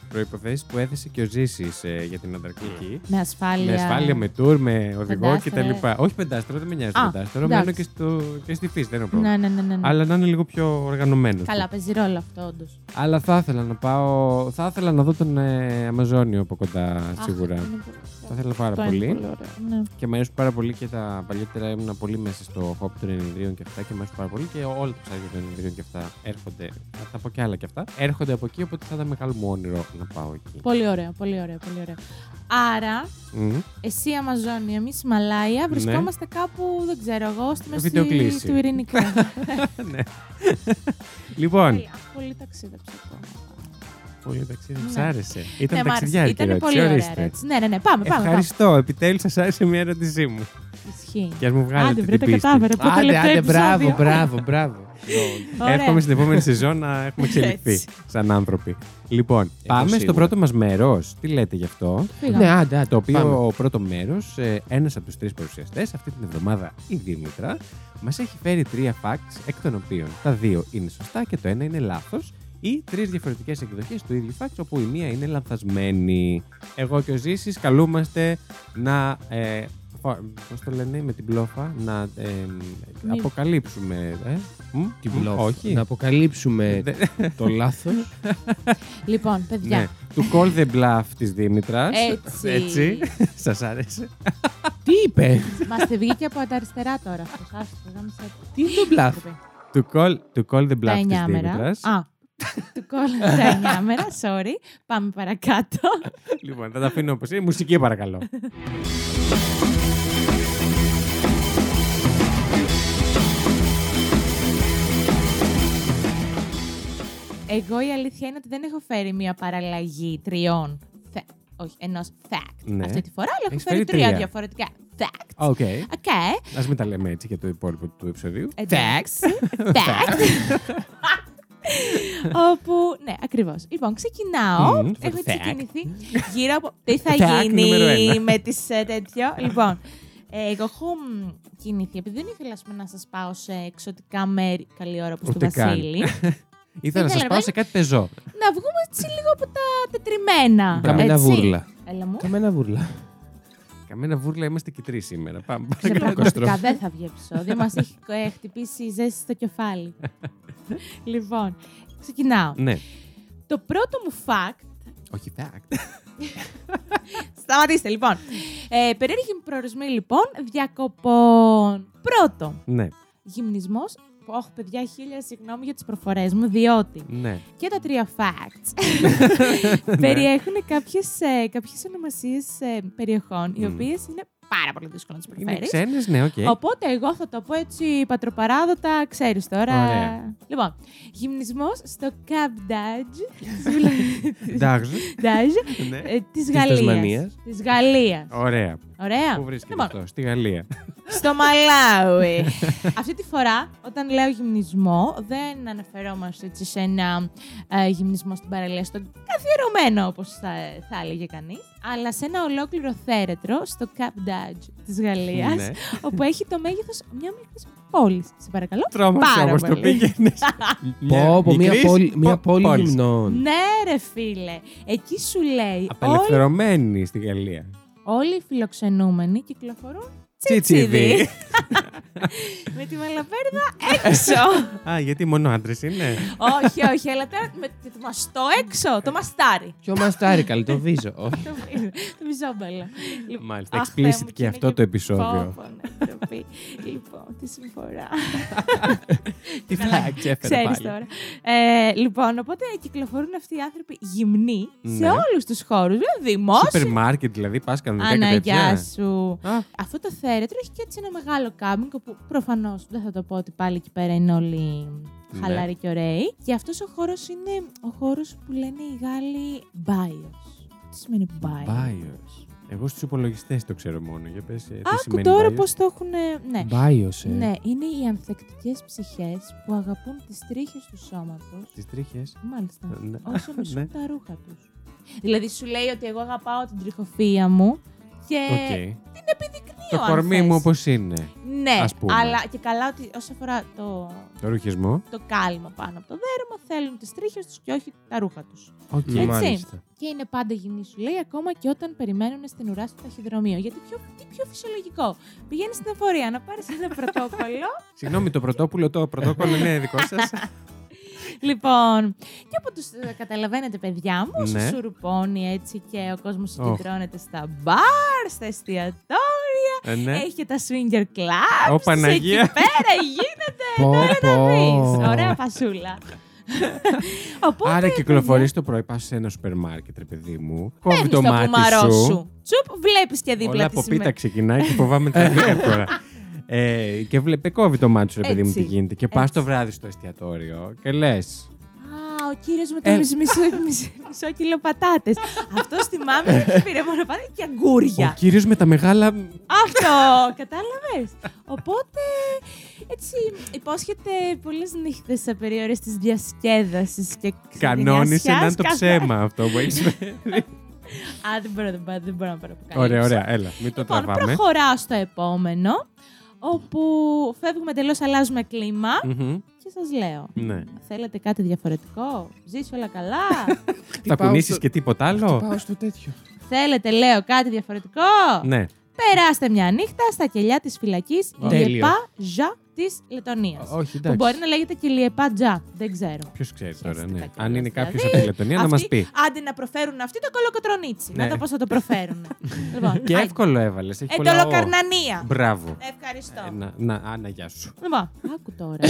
[SPEAKER 1] προ, ε, προϋποθέσεις που έθεσε και ο Ζήσης ε, για την Ανταρκτική.
[SPEAKER 2] Με ασφάλεια.
[SPEAKER 1] Με ασφάλεια, με τουρ, με οδηγό
[SPEAKER 2] Πεντάστερο.
[SPEAKER 1] κτλ. Όχι πεντάστερο, δεν με νοιάζει το
[SPEAKER 2] Α,
[SPEAKER 1] πεντάστερο.
[SPEAKER 2] εντάξει.
[SPEAKER 1] Μένω και, στο, και στη φύση, δεν είναι πρόβλημα.
[SPEAKER 2] Ναι, ναι, ναι, ναι. ναι.
[SPEAKER 1] Αλλά να είναι λίγο πιο οργανωμένος.
[SPEAKER 2] Καλά, παίζει ρόλο αυτό, όντως.
[SPEAKER 1] Αλλά θα ήθελα να πάω. Θα ήθελα να δω τον ε, Αμαζόνιο από κοντά σίγουρα. Θα ήθελα πάρα πολύ.
[SPEAKER 2] Ναι.
[SPEAKER 1] Και μου αρέσουν πάρα πολύ και τα παλιότερα ήμουν πολύ μέσα στο hop των ενιδρίων και αυτά και μου αρέσουν πάρα πολύ. Και όλα τα ψάρια των ενιδρίων και αυτά έρχονται. Θα τα πω και άλλα και αυτά. Έρχονται από εκεί, οπότε θα ήταν μεγάλο μου όνειρο να πάω εκεί.
[SPEAKER 2] Πολύ ωραίο, πολύ ωραίο, πολύ ωραίο. Άρα,
[SPEAKER 1] Μμ.
[SPEAKER 2] εσύ Αμαζόνια, εμείς Μαλάια, βρισκόμαστε κάπου, δεν ξέρω εγώ, στη μέση
[SPEAKER 1] Βιντεοκλήση.
[SPEAKER 2] του ειρηνικού.
[SPEAKER 1] ναι. λοιπόν,
[SPEAKER 2] Τέλεια. Πολύ ταξίδεψα ακόμα.
[SPEAKER 1] πολύ ταξίδι.
[SPEAKER 2] Ναι.
[SPEAKER 1] Σ' άρεσε. Ήταν
[SPEAKER 2] Ναι, μ' άρεσε.
[SPEAKER 1] ταξιδιάρικη
[SPEAKER 2] Ήταν
[SPEAKER 1] ερώτηση.
[SPEAKER 2] πολύ ωραία
[SPEAKER 1] Ορίστε.
[SPEAKER 2] ερώτηση. Ναι, ναι, ναι, πάμε, πάμε. πάμε.
[SPEAKER 1] Ευχαριστώ. Επιτέλους σας άρεσε μια ερώτησή μου.
[SPEAKER 2] Ισχύει.
[SPEAKER 1] Και ας μου βγάλετε
[SPEAKER 2] Άντε,
[SPEAKER 1] την
[SPEAKER 2] βρε, τα
[SPEAKER 1] πίστη.
[SPEAKER 2] κατάφερα. Το
[SPEAKER 3] Άντε,
[SPEAKER 2] τελευταίο
[SPEAKER 3] άντε, μπράβο,
[SPEAKER 2] επεισόδιο.
[SPEAKER 3] μπράβο, μπράβο.
[SPEAKER 2] Ωραία.
[SPEAKER 1] Εύχομαι στην επόμενη σεζόν να έχουμε εξελιχθεί
[SPEAKER 2] Έτσι.
[SPEAKER 1] σαν άνθρωποι. Λοιπόν, πάμε στο
[SPEAKER 3] σίγουρα.
[SPEAKER 1] πρώτο μας μέρος. Τι λέτε γι' αυτό;
[SPEAKER 2] Φύγαμε.
[SPEAKER 3] Ναι, άντε, άντε.
[SPEAKER 1] Το οποίο
[SPEAKER 3] πάμε.
[SPEAKER 1] ο πρώτο μέρος, ένας από τους τρεις παρουσιαστές, αυτή την εβδομάδα η Δήμητρα, μας έχει φέρει τρία facts, εκ των οποίων τα δύο είναι σωστά και το ένα είναι λάθος, ή τρεις διαφορετικές εκδοχές του ίδιου facts, όπου η μία είναι λανθασμένη. Εγώ και ο Ζήσης καλούμαστε να ε, Πώς το λένε, με την πλόφα, να ε,
[SPEAKER 2] Μη-
[SPEAKER 1] αποκαλύψουμε. Ε; Μ;
[SPEAKER 3] Την
[SPEAKER 1] Μ;
[SPEAKER 3] πλόφα.
[SPEAKER 1] Όχι.
[SPEAKER 3] Να αποκαλύψουμε
[SPEAKER 1] Δε-
[SPEAKER 3] το λάθος.
[SPEAKER 2] Λοιπόν, παιδιά.
[SPEAKER 1] ναι. Του call the bluff της Δήμητρας.
[SPEAKER 2] Έτσι.
[SPEAKER 1] Έτσι. Σας άρεσε.
[SPEAKER 3] Τι είπε,
[SPEAKER 2] Μας τη βγήκε από τα αριστερά τώρα αυτό. Άστο, γάμισε το.
[SPEAKER 3] Τι είναι το μπλαφ.
[SPEAKER 1] Του call, του call the
[SPEAKER 2] Τα
[SPEAKER 1] bluff τη
[SPEAKER 2] εννιάμερα.
[SPEAKER 1] Δήμητρας.
[SPEAKER 2] Α, του κόλλα τα εννιάμερα, sorry. Πάμε παρακάτω.
[SPEAKER 1] Λοιπόν, θα τα αφήνω όπως είναι. Μουσική, παρακαλώ.
[SPEAKER 2] Εγώ η αλήθεια είναι ότι δεν έχω φέρει μία παραλλαγή τριών. Θε... Όχι, ενός fact
[SPEAKER 1] Ναι.
[SPEAKER 2] αυτή τη φορά, αλλά έχω
[SPEAKER 1] Έχεις
[SPEAKER 2] φέρει
[SPEAKER 1] φέρει
[SPEAKER 2] τρία
[SPEAKER 1] τρία.
[SPEAKER 2] διαφορετικά facts.
[SPEAKER 1] OK.
[SPEAKER 2] OK.
[SPEAKER 1] Α μην τα λέμε έτσι για το υπόλοιπο του επεισοδίου.
[SPEAKER 2] Εντάξει. Fact. Όπου, ναι, ακριβώς. Λοιπόν, ξεκινάω.
[SPEAKER 1] Μμμ,
[SPEAKER 2] Έχω
[SPEAKER 1] fact.
[SPEAKER 2] ξεκινηθεί γύρω από. Τι θα
[SPEAKER 1] Fact νούμερο
[SPEAKER 2] γίνει
[SPEAKER 1] ένα.
[SPEAKER 2] με τις τέτοιο; λοιπόν, ε, εγώ έχω μ, κινηθεί, επειδή δεν ήθελα ας πούμε, να σας πάω σε εξωτικά μέρη. Καλή ώρα που του
[SPEAKER 1] Ούτε καν.
[SPEAKER 2] Βασίλη.
[SPEAKER 1] Ήθελα να σας
[SPEAKER 2] Ήθελα,
[SPEAKER 1] πάω
[SPEAKER 2] ρε.
[SPEAKER 1] σε κάτι πεζό.
[SPEAKER 2] να βγούμε έτσι λίγο από τα τετριμένα.
[SPEAKER 3] Καμένα
[SPEAKER 2] έτσι.
[SPEAKER 3] βούρλα.
[SPEAKER 2] Έλα μου.
[SPEAKER 3] Καμένα βούρλα.
[SPEAKER 1] Καμένα βούρλα είμαστε και τρεις σήμερα. Πάμε.
[SPEAKER 2] Σε
[SPEAKER 1] παρακάτω.
[SPEAKER 2] πραγματικά δεν θα βγει επεισόδιο. Μας έχει ε, χτυπήσει η ζέστη στο κεφάλι. λοιπόν, ξεκινάω.
[SPEAKER 1] Ναι.
[SPEAKER 2] Το πρώτο μου fact
[SPEAKER 1] Όχι fact.
[SPEAKER 2] Σταματήστε, λοιπόν. Ε, περίεργη μου προορισμοί, λοιπόν, διακοπών. Πρώτο,
[SPEAKER 1] Ναι.
[SPEAKER 2] Γυμνισμό. Όχι, παιδιά, χίλια συγγνώμη για τις προφορές μου, διότι
[SPEAKER 1] Ναι.
[SPEAKER 2] και τα τρία facts περιέχουν κάποιες κάποιες ονομασίες περιοχών, οι
[SPEAKER 1] Μμ.
[SPEAKER 2] οποίες είναι πάρα πολύ δύσκολο να τις
[SPEAKER 1] Είναι
[SPEAKER 2] προφέρεις.
[SPEAKER 1] ξένες, ναι, οκ.
[SPEAKER 2] Οπότε εγώ θα το πω έτσι πατροπαράδοτα, ξέρεις τώρα.
[SPEAKER 1] Ωραία.
[SPEAKER 2] Λοιπόν, γυμνισμός στο Cap d'Agde
[SPEAKER 1] Εντάξει. Ναι.
[SPEAKER 2] της
[SPEAKER 3] Της
[SPEAKER 2] Γαλλίας.
[SPEAKER 3] Τασμανίας.
[SPEAKER 2] Της Γαλλίας.
[SPEAKER 1] Ωραία.
[SPEAKER 2] Ωραία.
[SPEAKER 1] Πού βρίσκεται
[SPEAKER 2] Λοιπόν,
[SPEAKER 1] αυτό, στη Γαλλία.
[SPEAKER 2] στο Μαλάουι. Αυτή τη φορά, όταν λέω γυμνισμό, δεν αναφερόμαστε έτσι σε ένα ε, γυμνισμό στην παραλία, στον καθιερωμένο, όπως θα, θα έλεγε κανείς, αλλά σε ένα ολόκληρο θέρετρο στο Cap Dodge της Γαλλίας,
[SPEAKER 1] Ναι.
[SPEAKER 2] όπου έχει το μέγεθος μια μικρής πόλης. Σε παρακαλώ.
[SPEAKER 1] Τρόμαξε
[SPEAKER 2] Πάρα
[SPEAKER 1] όμως το
[SPEAKER 2] πολύ.
[SPEAKER 1] πήγαινες.
[SPEAKER 3] Πω, πω, μια πόλη, μια πόλη γυμνών.
[SPEAKER 2] Ναι, ρε φίλε. Εκεί σου λέει όλοι,
[SPEAKER 1] Απελευθερωμένη στη Γαλλία.
[SPEAKER 2] όλοι οι φιλοξενούμενοι κυκλοφορούν
[SPEAKER 1] Τσίτσιδι.
[SPEAKER 2] τσίτσιδι. με τη μελαπέρδα έξω.
[SPEAKER 1] Α, γιατί μόνο άντρες είναι;
[SPEAKER 2] όχι, όχι, αλλά τώρα με το μαστό έξω, το μαστάρι.
[SPEAKER 3] Ποιο μαστάρι, καλή, το βίζο. Όχι.
[SPEAKER 2] το βι- το βυζόμπελο. Λοιπόν,
[SPEAKER 1] Μάλιστα.
[SPEAKER 2] αχ,
[SPEAKER 1] Explicit
[SPEAKER 2] Θεέ μου,
[SPEAKER 1] και
[SPEAKER 2] είναι
[SPEAKER 1] αυτό το επεισόδιο.
[SPEAKER 2] Πω, πω, ναι, ντροπή. λοιπόν, τι συμφορά.
[SPEAKER 1] Τι φλάξ έφερε
[SPEAKER 2] Ξέρεις
[SPEAKER 1] πάλι.
[SPEAKER 2] τώρα. Ε, λοιπόν, οπότε κυκλοφορούν αυτοί οι άνθρωποι γυμνοί σε
[SPEAKER 1] Ναι.
[SPEAKER 2] όλους τους χώρους. Δηλαδή, δημόσιο.
[SPEAKER 1] Σούπερ μάρκετ δηλαδή, πας κανονικά και
[SPEAKER 2] Αναγιά
[SPEAKER 1] τέτοια.
[SPEAKER 2] σου.
[SPEAKER 1] Α,
[SPEAKER 2] Αυτό το θέρετρο έχει και έτσι ένα μεγάλο κάμπινγκ που προφανώς δεν θα το πω ότι πάλι εκεί πέρα είναι όλοι
[SPEAKER 1] Ναι.
[SPEAKER 2] χαλαροί και ωραίοι. Και αυτός ο χώρος είναι ο χώρος που λένε οι Γάλλοι bios. Τι σημαίνει bios.
[SPEAKER 1] BIOS. Εγώ στους υπολογιστές το ξέρω μόνο. Για πες, ε, τι
[SPEAKER 2] Άκου
[SPEAKER 1] σημαίνει
[SPEAKER 2] τώρα
[SPEAKER 1] BIOS.
[SPEAKER 2] πώς το έχουν. Ναι.
[SPEAKER 3] Μπάιωσε.
[SPEAKER 2] Ναι, είναι οι ανθεκτικές ψυχές που αγαπούν τις τρίχες του σώματος.
[SPEAKER 1] Τις τρίχες.
[SPEAKER 2] Μάλιστα.
[SPEAKER 1] Ναι.
[SPEAKER 2] Όσο μισούν
[SPEAKER 1] Ναι.
[SPEAKER 2] τα ρούχα τους. Δηλαδή σου λέει ότι εγώ αγαπάω την τριχοφυΐα μου και
[SPEAKER 1] Οκ.
[SPEAKER 2] την επιδεικνύω.
[SPEAKER 1] Το
[SPEAKER 2] αν
[SPEAKER 1] κορμί
[SPEAKER 2] θες.
[SPEAKER 1] μου όπως είναι.
[SPEAKER 2] Ναι,
[SPEAKER 1] ας πούμε.
[SPEAKER 2] αλλά και καλά ότι όσο αφορά το,
[SPEAKER 1] Το ρουχισμό.
[SPEAKER 2] το κάλυμμα πάνω από το δέρμα, θέλουν τις τρίχες τους και όχι τα ρούχα τους.
[SPEAKER 1] Οκ.
[SPEAKER 3] Ναι,
[SPEAKER 2] Έτσι.
[SPEAKER 3] Μάλιστα.
[SPEAKER 2] Και είναι πάντα γυμνή, σου λέει, ακόμα και όταν περιμένουν στην ουρά στο ταχυδρομείο. Γιατί πιο, τι πιο φυσιολογικό. Πηγαίνεις στην εφορία να πάρεις ένα πρωτόκολλο.
[SPEAKER 1] Συγγνώμη, το πρωτόπουλο, το πρωτόκολλο είναι δικό σας.
[SPEAKER 2] λοιπόν, και από τους καταλαβαίνετε, παιδιά μου, όσο
[SPEAKER 1] Ναι.
[SPEAKER 2] σουρουπώνει έτσι και ο κόσμος συγκεντρώνεται στα μπαρ, στα εστιατόρια.
[SPEAKER 1] ναι.
[SPEAKER 2] Έχει και τα swinger clubs.
[SPEAKER 1] Ω, Παναγία.
[SPEAKER 2] Εκεί πέρα γίνεται.
[SPEAKER 3] Πω, πω.
[SPEAKER 2] Δεις. Ωραία φασούλα. Οπότε,
[SPEAKER 1] Άρα κυκλοφορείς το πρωί, πας σε ένα σούπερ μάρκετ, ρε παιδί μου. Κόβει
[SPEAKER 2] Παίρνεις
[SPEAKER 1] το
[SPEAKER 2] το
[SPEAKER 1] μάτι
[SPEAKER 2] κουμαρό
[SPEAKER 1] σου.
[SPEAKER 2] σου. Τσουπ, βλέπεις και δίπλα
[SPEAKER 1] Όλα
[SPEAKER 2] τη
[SPEAKER 1] από πίτα ξεκινάει και φοβάμαι τα λίγα τώρα. Ε, και βλέπει, κόβει το μάτι σου, ρε παιδί μου, τι
[SPEAKER 2] Έτσι.
[SPEAKER 1] γίνεται. Και πας
[SPEAKER 2] Έτσι.
[SPEAKER 1] το βράδυ στο εστιατόριο και λες.
[SPEAKER 2] Α, ο κύριος με το
[SPEAKER 1] Ε.
[SPEAKER 2] μισό, μισό, μισό, μισό κιλό πατάτες. Αυτό θυμάμαι ότι πήρε μόνο πατάτε και αγκούρια.
[SPEAKER 1] Ο κύριος με τα μεγάλα.
[SPEAKER 2] Αυτό, κατάλαβες. Οπότε, έτσι, υπόσχεται πολλές νύχτες απεριόριστης διασκέδασης και
[SPEAKER 1] Κανόνισε να είναι το
[SPEAKER 2] ξεδινιασιάς
[SPEAKER 1] ψέμα αυτό που έχεις φέρει.
[SPEAKER 2] καθ- Α, δεν μπορώ, δεν μπορώ, δεν μπορώ να παραποκαλύψω.
[SPEAKER 1] Ωραία, ωραία, έλα, μην το
[SPEAKER 2] Λοιπόν,
[SPEAKER 1] τραβάμε.
[SPEAKER 2] προχωράω στο επόμενο, όπου φεύγουμε τελώ, αλλάζουμε κλίμα
[SPEAKER 1] Μμμ,
[SPEAKER 2] και σας λέω.
[SPEAKER 1] Ναι.
[SPEAKER 2] Θέλετε κάτι διαφορετικό, ζήσει όλα καλά;
[SPEAKER 1] Θα
[SPEAKER 3] πάω
[SPEAKER 1] κουνήσεις
[SPEAKER 3] στο-
[SPEAKER 1] και τίποτα άλλο;
[SPEAKER 3] Πάω στο τέτοιο.
[SPEAKER 2] Θέλετε, λέω, κάτι διαφορετικό;
[SPEAKER 1] Ναι.
[SPEAKER 2] Περάστε μια νύχτα στα κελιά της φυλακής
[SPEAKER 3] Τέλειο.
[SPEAKER 2] Λιεπά Ζα της Λετωνίας.
[SPEAKER 3] Όχι,
[SPEAKER 2] Που
[SPEAKER 3] εντάξει.
[SPEAKER 2] μπορεί να λέγεται και Λιεπά Τζα. Δεν ξέρω.
[SPEAKER 1] Ποιος ξέρει τώρα,
[SPEAKER 2] Χαίστηκα
[SPEAKER 1] ναι.
[SPEAKER 2] κιόλας,
[SPEAKER 1] Αν είναι κάποιος
[SPEAKER 2] δηλαδή.
[SPEAKER 1] από τη Λετωνία να μας
[SPEAKER 2] Αυτοί,
[SPEAKER 1] πει.
[SPEAKER 2] Άντε να προφέρουν αυτοί το κολοκοτρονίτσι.
[SPEAKER 1] Ναι.
[SPEAKER 2] Να δω πώς θα το προφέρουν. λοιπόν,
[SPEAKER 1] Και
[SPEAKER 2] άντε.
[SPEAKER 1] εύκολο έβαλες. Έχει
[SPEAKER 2] Ε,
[SPEAKER 1] πολλά ο.
[SPEAKER 2] Τολοκαρνανία.
[SPEAKER 1] Μπράβο.
[SPEAKER 2] Ευχαριστώ.
[SPEAKER 1] Ε, Να, να, Άννα, γεια σου.
[SPEAKER 2] Λοιπόν, άκου τώρα.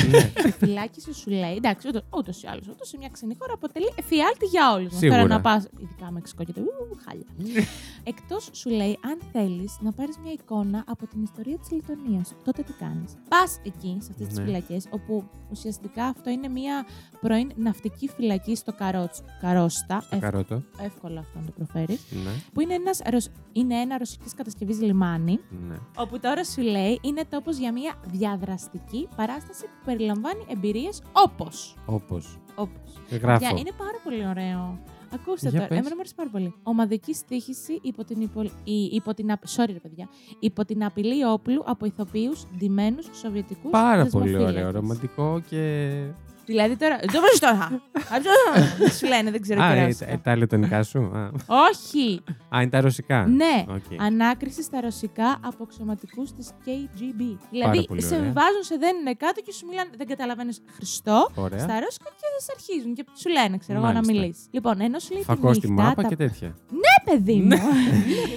[SPEAKER 2] Η φυλάκιση σου λέει, εντάξει, ούτως ή άλλως, ούτως σε μια ξένη χώρα αποτελεί εφιάλτη για όλους μα.
[SPEAKER 1] Σίγουρα.
[SPEAKER 2] Τώρα να πας, ειδικά Μεξικό και το ου, χάλια. Εκτός σου λέει, αν θέλεις να πάρεις μια εικόνα από την ιστορία της Λιτωνία, τότε τι κάνεις; Πας εκεί, σε αυτές τις
[SPEAKER 1] Ναι.
[SPEAKER 2] φυλακές, όπου ουσιαστικά αυτό είναι μια πρώην ναυτική φυλακή στο Καρότς, Καρόστα.
[SPEAKER 1] Το καρότο.
[SPEAKER 2] εύκολο αυτό να το προφέρεις.
[SPEAKER 1] Ναι,
[SPEAKER 2] Που είναι, ένας, ρωσ- είναι ένα ρωσικής κατασκευής λιμάνι.
[SPEAKER 1] ναι.
[SPEAKER 2] Όπου τώρα σου λέει είναι τόπος για μια διαδραστική παράσταση που περιλαμβάνει εμπειρίες όπως.
[SPEAKER 1] Όπως.
[SPEAKER 2] όπως.
[SPEAKER 1] Γράφω.
[SPEAKER 2] Για, είναι πάρα πολύ ωραίο. Ακούστε
[SPEAKER 1] Για
[SPEAKER 2] τώρα,
[SPEAKER 1] πες.
[SPEAKER 2] εμένα μου αρέσει πάρα πολύ. Ομαδική στοίχηση υπό την, υπο... η- υπό την, απ- sorry, ρε παιδιά, υπό την απειλή όπλου από ηθοποιούς ντυμένους Σοβιετικούς.
[SPEAKER 1] Πάρα πολύ ωραίο. Ρομαντικό και.
[SPEAKER 2] Δηλαδή τώρα. Το βρίσκω τώρα. Αυτό σου λένε, δεν ξέρω
[SPEAKER 1] Α,
[SPEAKER 2] τι
[SPEAKER 1] ε,
[SPEAKER 2] ρώσικα.
[SPEAKER 1] ε, τα λετωνικά σου. Α,
[SPEAKER 2] Όχι!
[SPEAKER 1] Α, είναι τα ρωσικά.
[SPEAKER 2] Ναι,
[SPEAKER 1] Οκ.
[SPEAKER 2] ανάκριση στα ρωσικά από αξιωματικούς της KGB. Δηλαδή,
[SPEAKER 1] πολύ
[SPEAKER 2] σε
[SPEAKER 1] ωραία.
[SPEAKER 2] βάζουν, σε δένουν κάτω και σου μιλάνε. Δεν καταλαβαίνεις Χριστό.
[SPEAKER 1] Ωραία.
[SPEAKER 2] Στα ρώσικα και σε αρχίζουν και σου λένε, ξέρω εγώ, να
[SPEAKER 1] Μάλιστα.
[SPEAKER 2] μιλήσεις. Λοιπόν, ενώ σου λέει
[SPEAKER 1] Φακό
[SPEAKER 2] τη
[SPEAKER 1] στη
[SPEAKER 2] νύχτα.
[SPEAKER 1] μάπα
[SPEAKER 2] τα...
[SPEAKER 1] και τέτοια.
[SPEAKER 2] Ναι, παιδί μου.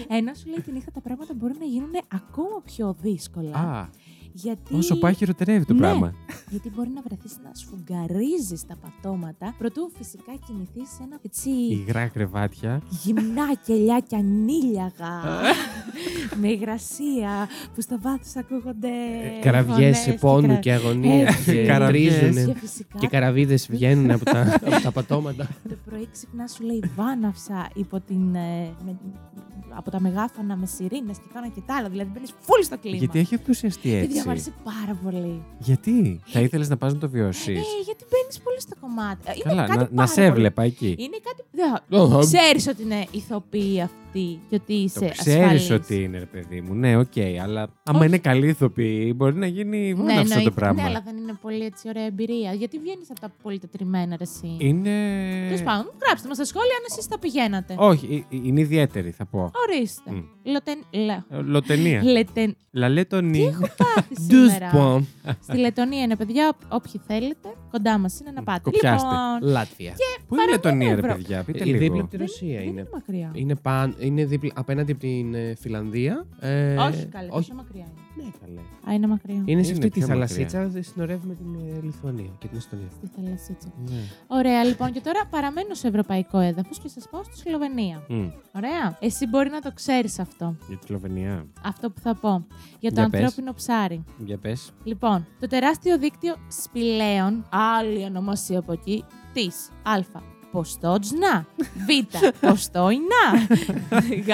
[SPEAKER 2] ενώ σου λέει τη νύχτα τα πράγματα μπορούν να γίνουν ακόμα πιο δύσκολα.
[SPEAKER 1] Α,
[SPEAKER 2] γιατί...
[SPEAKER 1] όσο πάει χειροτερεύει το
[SPEAKER 2] Ναι.
[SPEAKER 1] πράγμα.
[SPEAKER 2] Γιατί μπορεί να βρεθείς να σφουγγαρίζεις τα πατώματα, προτού φυσικά κινηθείς σε ένα έτσι
[SPEAKER 1] Υγρά κρεβάτια.
[SPEAKER 2] γυμνά κελιά και ανήλιαγα. με υγρασία που στο βάθος ακούγονται.
[SPEAKER 3] Καραβιές
[SPEAKER 2] φωνές
[SPEAKER 3] πόνου
[SPEAKER 2] κρα-
[SPEAKER 3] και αγωνία.
[SPEAKER 2] Έτσι.
[SPEAKER 3] Και
[SPEAKER 1] Καραβιές.
[SPEAKER 3] τρίζουνε.
[SPEAKER 2] Και φυσικά
[SPEAKER 3] Και καραβίδες βγαίνουν από τα, από τα πατώματα.
[SPEAKER 2] το πρωί ξυπνάς σου λέει βάναυσα υπό την, ε, με- από τα μεγάφωνα με σιρήνες και το ένα και το άλλο. Δηλαδή μπαίνεις φουλ στο κλίμα.
[SPEAKER 1] Γιατί έχει ενθουσιαστεί
[SPEAKER 2] Παιδιά,
[SPEAKER 1] έτσι.
[SPEAKER 2] Μου άρεσε πάρα πολύ.
[SPEAKER 1] Γιατί; Θα ήθελες να πας να το βιώσει.
[SPEAKER 2] Ε, γιατί μπαίνεις πολύ στο κομμάτι. Ε, Είναι
[SPEAKER 1] Καλά,
[SPEAKER 2] κάτι
[SPEAKER 1] να, να
[SPEAKER 2] πάρα
[SPEAKER 1] σε
[SPEAKER 2] πολύ-
[SPEAKER 1] έβλεπα εκεί.
[SPEAKER 2] Είναι κάτι. Δεν-
[SPEAKER 3] Οχα.
[SPEAKER 2] Ξέρεις ότι είναι ηθοποιοί αυτοί και ότι είσαι
[SPEAKER 1] Το ξέρεις
[SPEAKER 2] ασφαλής.
[SPEAKER 1] ότι είναι, ρε παιδί μου. Ναι, οκ, αλλά άμα
[SPEAKER 2] Όχι.
[SPEAKER 1] είναι καλοί ηθοποιοί, μπορεί να γίνει μόνο αυτό το
[SPEAKER 2] εννοείται.
[SPEAKER 1] πράγμα.
[SPEAKER 2] Ναι, αλλά δεν είναι πολύ έτσι ωραία εμπειρία. Γιατί βγαίνεις από τα πολύ τετριμμένα, ρε, εσύ;
[SPEAKER 1] Είναι.
[SPEAKER 2] Τέλος πάντων, γράψτε μας στα σχόλια αν εσείς τα πηγαίνατε.
[SPEAKER 1] Όχι, ε, ε, είναι ιδιαίτερη, θα πω.
[SPEAKER 2] Ορίστε.
[SPEAKER 1] Μμ.
[SPEAKER 2] Λοτεν... Λε...
[SPEAKER 1] Ε, Λοτενία.
[SPEAKER 2] Λετεν...
[SPEAKER 1] Λαλέτονι.
[SPEAKER 2] Πάθη
[SPEAKER 3] Douze
[SPEAKER 2] σήμερα;
[SPEAKER 3] points.
[SPEAKER 2] Στη Λετωνία είναι παιδιά, όποιοι θέλετε, κοντά μας είναι να πάτε.
[SPEAKER 1] Κοπιάστε.
[SPEAKER 2] Λοιπόν,
[SPEAKER 3] Λάτβια.
[SPEAKER 1] Πού είναι η Λετωνία, ρε
[SPEAKER 2] ευρώ.
[SPEAKER 1] παιδιά, πείτε
[SPEAKER 3] Ε, Δίπλα
[SPEAKER 1] λίγο.
[SPEAKER 3] από τη Ρωσία
[SPEAKER 2] δεν
[SPEAKER 3] είναι.
[SPEAKER 2] είναι μακριά.
[SPEAKER 3] Είναι, παν, είναι δίπλα, απέναντι από την ε, Φιλανδία. Ε,
[SPEAKER 2] όχι καλέ,
[SPEAKER 3] όχι.
[SPEAKER 2] τόσο μακριά είναι.
[SPEAKER 3] Ναι, καλέ.
[SPEAKER 2] Α, είναι μακριά.
[SPEAKER 3] Είναι σε
[SPEAKER 1] Είναι
[SPEAKER 3] αυτή τη
[SPEAKER 1] πιο μακριά.
[SPEAKER 3] θαλασσίτσα, συνορεύει με την ε, Λιθουανία και την Εστονία.
[SPEAKER 2] Στη θαλασσίτσα.
[SPEAKER 1] Ναι.
[SPEAKER 2] Ωραία, λοιπόν, και τώρα παραμένω σε ευρωπαϊκό έδαφος και σας πάω στη Σλοβενία.
[SPEAKER 1] Μμ,
[SPEAKER 2] Ωραία. Εσύ μπορεί να το ξέρεις αυτό.
[SPEAKER 1] Για τη Σλοβενία.
[SPEAKER 2] Αυτό που θα πω. Για το
[SPEAKER 1] Για πες.
[SPEAKER 2] ανθρώπινο ψάρι.
[SPEAKER 1] Για πες.
[SPEAKER 2] Λοιπόν, το τεράστιο δίκτυο σπηλαίων, άλλη ονομασία από εκεί, της Α. Ποστότζνα. Β. Ποστόινα. Γ.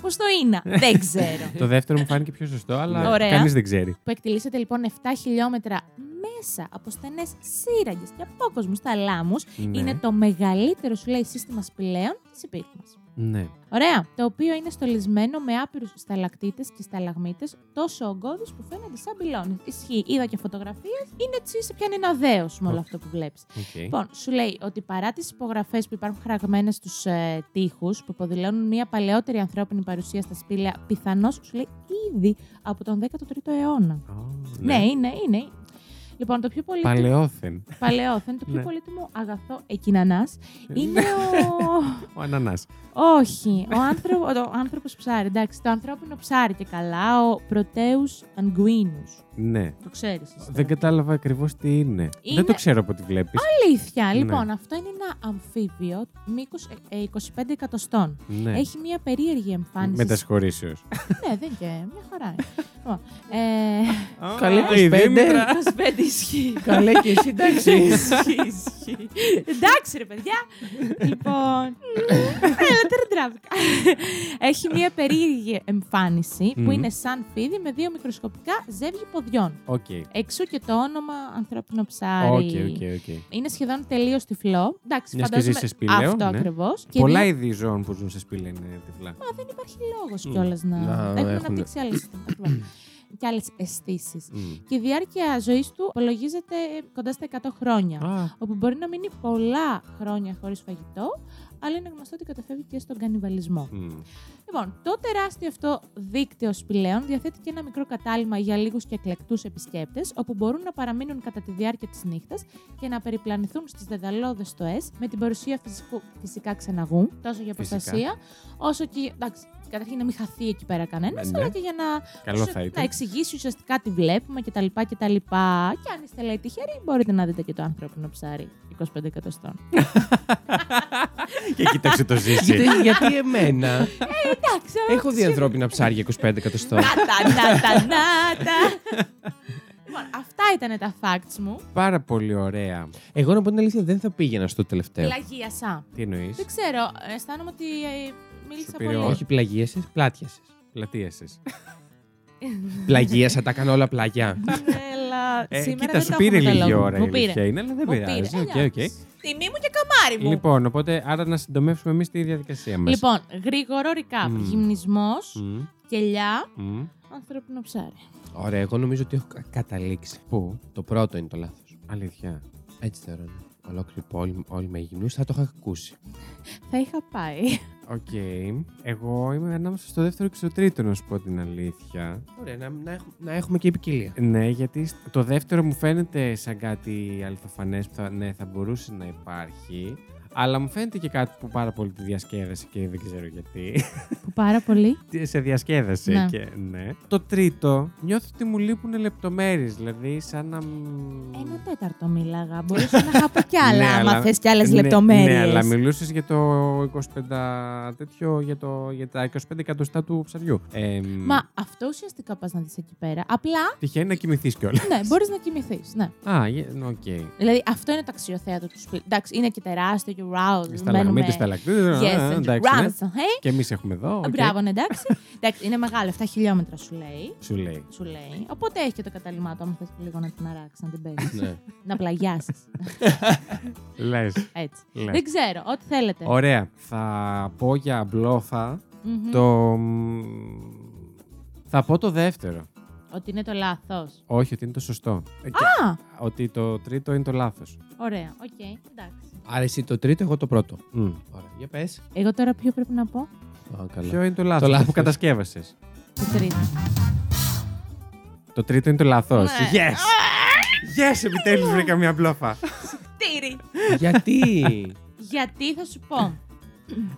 [SPEAKER 2] Ποστοίνα. Δεν ξέρω.
[SPEAKER 1] Το δεύτερο μου φάνηκε πιο σωστό, αλλά
[SPEAKER 2] Ωραία.
[SPEAKER 1] κανείς δεν ξέρει.
[SPEAKER 2] που εκτείνεται λοιπόν 7 χιλιόμετρα μέσα από στενές σύραγγες και απόκοσμους θαλάμους,
[SPEAKER 1] Ναι.
[SPEAKER 2] είναι το μεγαλύτερο σου λέει σύστημα σπηλαίων της ηπείρου μας.
[SPEAKER 1] Ναι.
[SPEAKER 2] Ωραία. Το οποίο είναι στολισμένο με άπειρους σταλακτίτες και σταλαγμίτες τόσο ογκώδεις που φαίνονται σαν πυλώνες. Ισχύει. Είδα και φωτογραφίες. Είναι έτσι, σε πιάνει ένα δέος με όλο αυτό που βλέπεις.
[SPEAKER 1] οκ.
[SPEAKER 2] Λοιπόν, σου λέει ότι παρά τις υπογραφές που υπάρχουν χαραγμένες στους ε, τοίχους, που υποδηλώνουν μια παλαιότερη ανθρώπινη παρουσία στα σπήλαια, πιθανώς σου λέει ήδη από τον 13ο αιώνα.
[SPEAKER 1] Α,
[SPEAKER 2] Ναι, είναι, είναι. Λοιπόν, το πιο πολύτιμο.
[SPEAKER 1] Παλαιόθεν.
[SPEAKER 2] Παλαιόθεν, το πιο
[SPEAKER 1] Ναι.
[SPEAKER 2] πολύτιμο αγαθό εκεινανάς είναι ο.
[SPEAKER 1] Ο ανανάς.
[SPEAKER 2] Όχι, ο, άνθρωπο, ο άνθρωπος ψάρι, εντάξει, το ανθρώπινο ψάρι και καλά, ο Πρωτέους Ανγκουίνους.
[SPEAKER 1] Ναι.
[SPEAKER 2] Το ξέρεις εσύ.
[SPEAKER 1] Δεν κατάλαβα ακριβώς τι είναι.
[SPEAKER 2] Είναι-
[SPEAKER 1] Δεν το ξέρω από ό,τι βλέπεις.
[SPEAKER 2] Αλήθεια,
[SPEAKER 1] Ναι.
[SPEAKER 2] λοιπόν, αυτό είναι ένα αμφίβιο μήκους ε, 25 εκατοστών.
[SPEAKER 1] Ναι.
[SPEAKER 2] Έχει μια περίεργη εμφάνιση.
[SPEAKER 1] Μετά συγχωρήσεως.
[SPEAKER 2] ναι, δεν και, μια χαρά είναι. Λοιπόν, ε,
[SPEAKER 3] Καλή
[SPEAKER 1] η
[SPEAKER 3] 25.
[SPEAKER 1] Δήμητρα.
[SPEAKER 2] 25 ισχύει.
[SPEAKER 3] Καλέ και εσύ, εντάξει.
[SPEAKER 2] Ισχύει, ισχύει. Εντάξει, ρε παιδιά. λοιπόν. Έλα, τώρα τράβηκα. Έχει μια περίεργη εμφάνιση που
[SPEAKER 1] Μμμ.
[SPEAKER 2] είναι σαν φίδι με δύο μικροσκοπικά ζεύγη ποδιών.
[SPEAKER 1] Οκ.
[SPEAKER 2] Εξ ου και το όνομα ανθρώπινο ψάρι.
[SPEAKER 1] OK, OK, OK.
[SPEAKER 2] Είναι σχεδόν τελείως τυφλό. Εντάξει,
[SPEAKER 1] Μιας και
[SPEAKER 2] φαντάζομαι
[SPEAKER 1] ζεις σε σπήλαιο,
[SPEAKER 2] αυτό
[SPEAKER 1] ναι.
[SPEAKER 2] ακριβώς.
[SPEAKER 1] Πολλά είδη ζώων που ζουν σε σπήλαια είναι τυφλά.
[SPEAKER 2] Μα δεν υπάρχει λόγος
[SPEAKER 1] Μμ.
[SPEAKER 2] κιόλας να.
[SPEAKER 3] Να
[SPEAKER 2] Έχουν
[SPEAKER 3] έχουν-
[SPEAKER 2] αναπτύξει άλλες και άλλες αισθήσεις.
[SPEAKER 1] Μμ.
[SPEAKER 2] Και η διάρκεια ζωής του υπολογίζεται κοντά στα 100 χρόνια.
[SPEAKER 1] Α,
[SPEAKER 2] Όπου μπορεί να μείνει πολλά χρόνια χωρίς φαγητό, αλλά είναι γνωστό ότι καταφεύγει και στον κανιβαλισμό.
[SPEAKER 1] Μμ.
[SPEAKER 2] Λοιπόν, το τεράστιο αυτό δίκτυο σπηλαίων διαθέτει και ένα μικρό κατάλημα για λίγους και εκλεκτούς επισκέπτες, όπου μπορούν να παραμείνουν κατά τη διάρκεια της νύχτας και να περιπλανηθούν στις δεδαλώδες στοές με την παρουσία φυσικού, φυσικά ξεναγού, τόσο για
[SPEAKER 1] Φυσικά.
[SPEAKER 2] προστασία, όσο και. Εντάξει, καταρχήν να μην χαθεί εκεί πέρα κανένας,
[SPEAKER 1] Ναι, ναι.
[SPEAKER 2] αλλά και για να,
[SPEAKER 1] Καλό θα
[SPEAKER 2] να
[SPEAKER 1] ήταν.
[SPEAKER 2] εξηγήσει ουσιαστικά τι βλέπουμε κτλ. κτλ. Και αν είστε λέει τυχεροί, μπορείτε να δείτε και το ανθρώπινο ψάρι 25 εκατοστών.
[SPEAKER 1] Και κοίταξε το ζήσει.
[SPEAKER 3] γιατί, γιατί εμένα;
[SPEAKER 2] Εντάξει,
[SPEAKER 3] έχω δει ανθρώπινα ψάρια 25 εκατοστό.
[SPEAKER 2] Νάτα, νάτα, νάτα. Λοιπόν, αυτά ήταν τα facts μου.
[SPEAKER 1] Πάρα πολύ ωραία.
[SPEAKER 3] Εγώ να πω την αλήθεια, δεν θα πήγαινα στο τελευταίο.
[SPEAKER 2] Πλαγίασα.
[SPEAKER 1] Τι εννοείς;
[SPEAKER 2] Δεν ξέρω, αισθάνομαι ότι ε, μίλησα
[SPEAKER 1] Σου πήρε
[SPEAKER 2] πολύ.
[SPEAKER 3] Όχι πλαγίασες, πλάτιασες.
[SPEAKER 1] Πλατίασες.
[SPEAKER 3] Πλαγίασα, τα κάνω όλα πλάγια.
[SPEAKER 2] Έλα,
[SPEAKER 1] Ε,
[SPEAKER 2] σήμερα
[SPEAKER 1] κοίτα,
[SPEAKER 2] δεν
[SPEAKER 1] σου
[SPEAKER 2] το
[SPEAKER 1] πήρε
[SPEAKER 2] έχουμε το
[SPEAKER 1] λίγη
[SPEAKER 2] λόγο.
[SPEAKER 1] ώρα η
[SPEAKER 2] Μου πήρε.
[SPEAKER 1] αλήθεια είναι, αλλά δεν
[SPEAKER 2] Μου
[SPEAKER 1] πειράζει.
[SPEAKER 2] πήρε.
[SPEAKER 1] OK, OK.
[SPEAKER 2] Εντάξει. Τιμή μου και καμάρι μου.
[SPEAKER 1] Λοιπόν, οπότε άρα να συντομεύσουμε εμείς τη διαδικασία μας.
[SPEAKER 2] Λοιπόν, γρήγορο recap.
[SPEAKER 1] Μμ.
[SPEAKER 2] Γυμνισμός, κελιά,
[SPEAKER 1] Μμ.
[SPEAKER 2] ανθρώπινο ψάρι.
[SPEAKER 3] Ωραία, εγώ νομίζω ότι έχω κα- καταλήξει.
[SPEAKER 1] Πού,
[SPEAKER 3] Το πρώτο είναι το λάθος.
[SPEAKER 1] αλήθεια.
[SPEAKER 3] Έτσι θεωρώ. ναι. Ολόκληρη πόλη, όλοι με γυμνούς θα το είχα ακούσει.
[SPEAKER 2] Θα είχα πάει.
[SPEAKER 1] Οκ. Εγώ είμαι ανάμεσα στο δεύτερο και στο τρίτο, να σου πω την αλήθεια.
[SPEAKER 3] Ωραία, να, να, έχουμε, να έχουμε και επικοινωνία.
[SPEAKER 1] Ναι, γιατί σ- το δεύτερο μου φαίνεται σαν κάτι αληθοφανές που θα, ναι, θα μπορούσε να υπάρχει. Αλλά μου φαίνεται και κάτι που πάρα πολύ τη διασκέδασε και δεν ξέρω γιατί.
[SPEAKER 2] Που πάρα πολύ.
[SPEAKER 1] Τι- σε διασκέδασε
[SPEAKER 2] Ναι.
[SPEAKER 1] και ναι. Το τρίτο, νιώθω ότι μου λείπουν λεπτομέρειες, δηλαδή σαν να... μ-
[SPEAKER 2] Ένα τέταρτο μίλαγα. Μπορούσα να είχα πει κι άλλα,
[SPEAKER 1] Ναι,
[SPEAKER 2] άμα
[SPEAKER 1] αλλά-
[SPEAKER 2] θες κι άλλες
[SPEAKER 1] ναι,
[SPEAKER 2] λεπτομέρειες.
[SPEAKER 1] Ναι, αλλά μιλούσες για το 25 τέτοιο, για, το, για τα 25 εκατοστά του ψαριού. Ε,
[SPEAKER 2] Μα αυτό ουσιαστικά πας να δεις εκεί πέρα. Απλά,
[SPEAKER 1] Τυχαίνει να κοιμηθείς κιόλας.
[SPEAKER 2] ναι, μπορείς να κοιμηθείς, ναι.
[SPEAKER 1] Α, γε- οκ.
[SPEAKER 2] Δηλαδή αυτό είναι το αξιοθέατο του σπίτι. Εντάξει, είναι και τεράστιο και wow.
[SPEAKER 1] Σταλαγμίτες, σταλακτίτες,
[SPEAKER 2] Yes,
[SPEAKER 1] α,
[SPEAKER 2] and
[SPEAKER 1] εντάξει, ναι.
[SPEAKER 2] rounds, hey;
[SPEAKER 1] Και εμείς έχουμε εδώ, οκ.
[SPEAKER 2] Μπράβο, ναι, εντάξει. εντάξει. Είναι μεγάλο, 7 χιλιόμετρα σου λέει.
[SPEAKER 1] Σου λέει.
[SPEAKER 2] Σου λέει. Οπότε έχει και το κατάλυμά του, άμα θες λίγο να την αράξεις, να την παίξεις.
[SPEAKER 3] ναι.
[SPEAKER 2] να πλαγιάσεις.
[SPEAKER 1] Λες,
[SPEAKER 2] Έτσι.
[SPEAKER 1] λες.
[SPEAKER 2] Δεν ξέρω, ό,τι θέλετε.
[SPEAKER 1] Ωραία. Θα πω για μπλόφα
[SPEAKER 2] Μμμ.
[SPEAKER 1] το... μ, Θα πω το δεύτερο.
[SPEAKER 2] Ότι είναι το λάθος.
[SPEAKER 1] Όχι, ότι είναι το σωστό. Ε, και-
[SPEAKER 2] Α!
[SPEAKER 1] Ότι το τρίτο είναι το λάθος.
[SPEAKER 2] Ωραία, οκ, εντάξει.
[SPEAKER 3] Άρα εσύ το τρίτο, εγώ το πρώτο.
[SPEAKER 1] Μμ.
[SPEAKER 3] Ωραία, για πες.
[SPEAKER 2] Εγώ τώρα ποιο πρέπει να πω;
[SPEAKER 3] Α, καλά.
[SPEAKER 1] Ποιο είναι το λάθος,
[SPEAKER 3] Το
[SPEAKER 1] αυτό που
[SPEAKER 3] λάθος.
[SPEAKER 1] κατασκεύασες.
[SPEAKER 2] Το τρίτο.
[SPEAKER 1] Το τρίτο είναι το λάθος.
[SPEAKER 2] Ναι.
[SPEAKER 1] Yes! Yes, επιτέλους βρήκα μια μπλόφα.
[SPEAKER 2] Τύρι.
[SPEAKER 3] Γιατί;
[SPEAKER 2] Γιατί θα σου πω.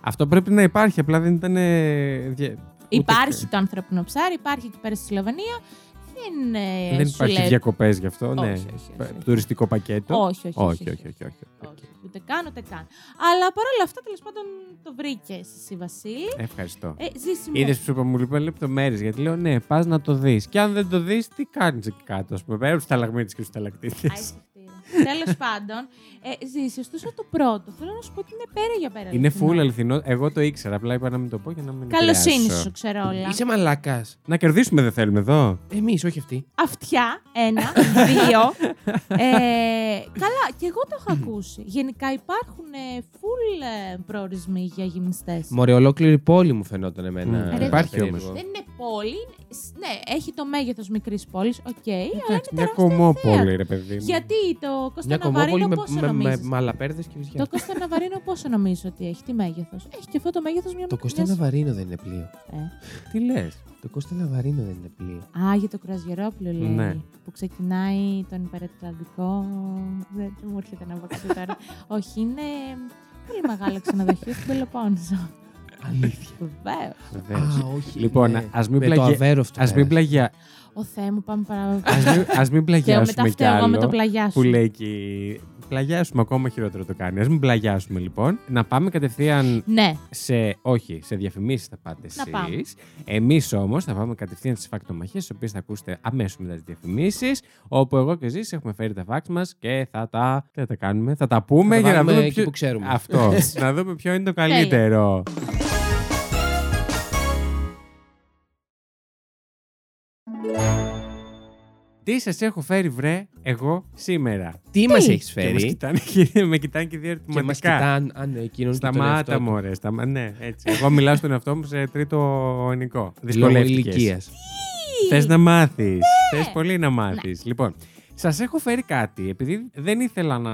[SPEAKER 1] Αυτό πρέπει να υπάρχει, απλά δεν ήταν... ε, δια-
[SPEAKER 2] Υπάρχει το ανθρώπινο ψάρι, υπάρχει εκεί πέρα στη Σλοβενία. Δεν, ε,
[SPEAKER 1] Δεν
[SPEAKER 2] σου
[SPEAKER 1] υπάρχει
[SPEAKER 2] λέει-
[SPEAKER 1] διακοπές γι' αυτό, ναι.
[SPEAKER 2] Όχι, όχι, όχι, όχι.
[SPEAKER 1] Τουριστικό πακέτο.
[SPEAKER 2] Όχι, όχι,
[SPEAKER 1] όχι, όχι, όχι, όχι.
[SPEAKER 2] Όχι, ούτε καν, ούτε καν. Αλλά παρόλα αυτά, τέλος πάντων, το βρήκες εσύ, Βασίλη.
[SPEAKER 1] Ευχαριστώ.
[SPEAKER 2] Ε, ζήσιμο.
[SPEAKER 1] Είδες που σου είπα, μου λείπουν λεπτομέρειες. Γιατί λέω ναι, πας να το δεις. Και αν δεν το δεις, τι κάνεις εκεί κάτω. Α πούμε, πέρα από του σταλαγμίτε και τους σταλακτήτε.
[SPEAKER 2] Τέλος πάντων, ε, ζήσεις. Ωστόσο, το πρώτο θέλω να σου πω ότι είναι πέρα για πέρα.
[SPEAKER 1] Είναι
[SPEAKER 2] αληθινό.
[SPEAKER 1] full αληθινό. Εγώ το ήξερα. Απλά είπα να μην το πω για να μην.
[SPEAKER 2] Καλοσύνη
[SPEAKER 1] επηρεάσω.
[SPEAKER 2] σου, ξέρω όλα.
[SPEAKER 3] Είσαι μαλάκας.
[SPEAKER 1] Να κερδίσουμε δεν θέλουμε εδώ.
[SPEAKER 3] Εμείς, όχι αυτοί.
[SPEAKER 2] Αυτιά, ένα, δύο. Ε, καλά, και εγώ το έχω ακούσει. Γενικά υπάρχουν ε, full ε, προορισμοί για γυμνιστές.
[SPEAKER 3] Μωρέ, ολόκληρη πόλη μου φαινόταν εμένα.
[SPEAKER 1] Μμ.
[SPEAKER 2] Ρε,
[SPEAKER 1] Υπάρχει
[SPEAKER 3] περίεργο.
[SPEAKER 1] όμως.
[SPEAKER 2] Δεν είναι πόλη. Είναι- σ- Ναι, έχει το μέγεθος μικρής πόλης, οκ. αλλά είναι
[SPEAKER 1] Εντάξει, μια
[SPEAKER 2] τεράστιο
[SPEAKER 1] κομμόπολη,
[SPEAKER 2] θέατρο.
[SPEAKER 1] ρε παιδί. μου.
[SPEAKER 2] Γιατί το
[SPEAKER 3] Μια
[SPEAKER 2] Costa
[SPEAKER 3] κομμόπολη
[SPEAKER 2] Navarino
[SPEAKER 3] με,
[SPEAKER 2] πόσο
[SPEAKER 3] με, με
[SPEAKER 2] νομίζεις;
[SPEAKER 3] μαλαπέρδες και βυζιά.
[SPEAKER 2] Το Costa Navarino πόσο νομίζω ότι έχει, τι μέγεθος; Έχει και αυτό το μέγεθος μια
[SPEAKER 3] Το Costa
[SPEAKER 2] μιας-
[SPEAKER 3] Navarino δεν είναι πλοίο.
[SPEAKER 2] Ε.
[SPEAKER 1] Τι λες;
[SPEAKER 3] Το Costa Navarino δεν είναι πλοίο.
[SPEAKER 2] Α, για το κρουαζιερόπλοιο λέει.
[SPEAKER 1] Ναι.
[SPEAKER 2] Που ξεκινάει τον υπερατλαντικό. Δεν δεν μου έρχεται να πω κάτι τώρα. Όχι, είναι πολύ μεγάλο ξενοδοχείο στην Πελοπόννησο.
[SPEAKER 3] Αλήθεια.
[SPEAKER 2] Βεβαίως.
[SPEAKER 1] Βεβαίως.
[SPEAKER 3] όχι.
[SPEAKER 1] Λοιπόν,
[SPEAKER 3] ναι.
[SPEAKER 1] ας μην
[SPEAKER 3] με το
[SPEAKER 1] πλαγι-
[SPEAKER 3] αβέροφτο.
[SPEAKER 1] Α μην, πλαγια...
[SPEAKER 2] Ο Θεέ μου, πάμε παρά.
[SPEAKER 1] ας μην, ας μην
[SPEAKER 2] Και μετά
[SPEAKER 1] πλαγιάσουμε κι
[SPEAKER 2] φταίω εγώ με το
[SPEAKER 1] άλλο.
[SPEAKER 2] πλαγιά
[SPEAKER 1] Που
[SPEAKER 2] σου.
[SPEAKER 1] λέει εκεί. Πλαγιάσουμε ακόμα χειρότερο το κάνει. Α μην πλαγιάσουμε λοιπόν. Να πάμε κατευθείαν
[SPEAKER 2] Ναι,
[SPEAKER 1] σε. Όχι, σε διαφημίσεις θα πάτε
[SPEAKER 2] Να πάμε.
[SPEAKER 1] εσείς. Εμείς όμως θα πάμε κατευθείαν στις φακτομαχίες, τις οποίες θα ακούσετε αμέσως μετά τις διαφημίσεις. Όπου εγώ και εσείς έχουμε φέρει τα φάξ μας και θα τα. Τι θα τα κάνουμε, θα τα πούμε
[SPEAKER 3] Θα τα
[SPEAKER 1] για να
[SPEAKER 3] βάλουμε
[SPEAKER 1] δούμε.
[SPEAKER 3] εκεί που ξέρουμε.
[SPEAKER 1] Αυτό. να δούμε ποιο είναι το καλύτερο. Τι σας έχω φέρει, βρε, εγώ σήμερα.
[SPEAKER 3] Τι μας έχεις
[SPEAKER 1] Και μας
[SPEAKER 3] φέρει.
[SPEAKER 1] κοιτάνε, και, με κοιτάνε και δύο
[SPEAKER 3] Και μας
[SPEAKER 1] ερωτηματικά.
[SPEAKER 3] κοιτάνε. Α, ναι, εκείνον και τον
[SPEAKER 1] Σταμάτα,
[SPEAKER 3] εαυτό του.
[SPEAKER 1] μωρέ. Σταμα... Ναι, έτσι. Εγώ μιλάω στον εαυτό μου σε τρίτο ενικό.
[SPEAKER 3] Λόγω
[SPEAKER 1] Δυσκολεύτηκες.
[SPEAKER 3] ηλικίας.
[SPEAKER 1] Θες να μάθεις. Θες πολύ να μάθεις. Λοιπόν, Σας έχω φέρει κάτι. Επειδή δεν ήθελα να.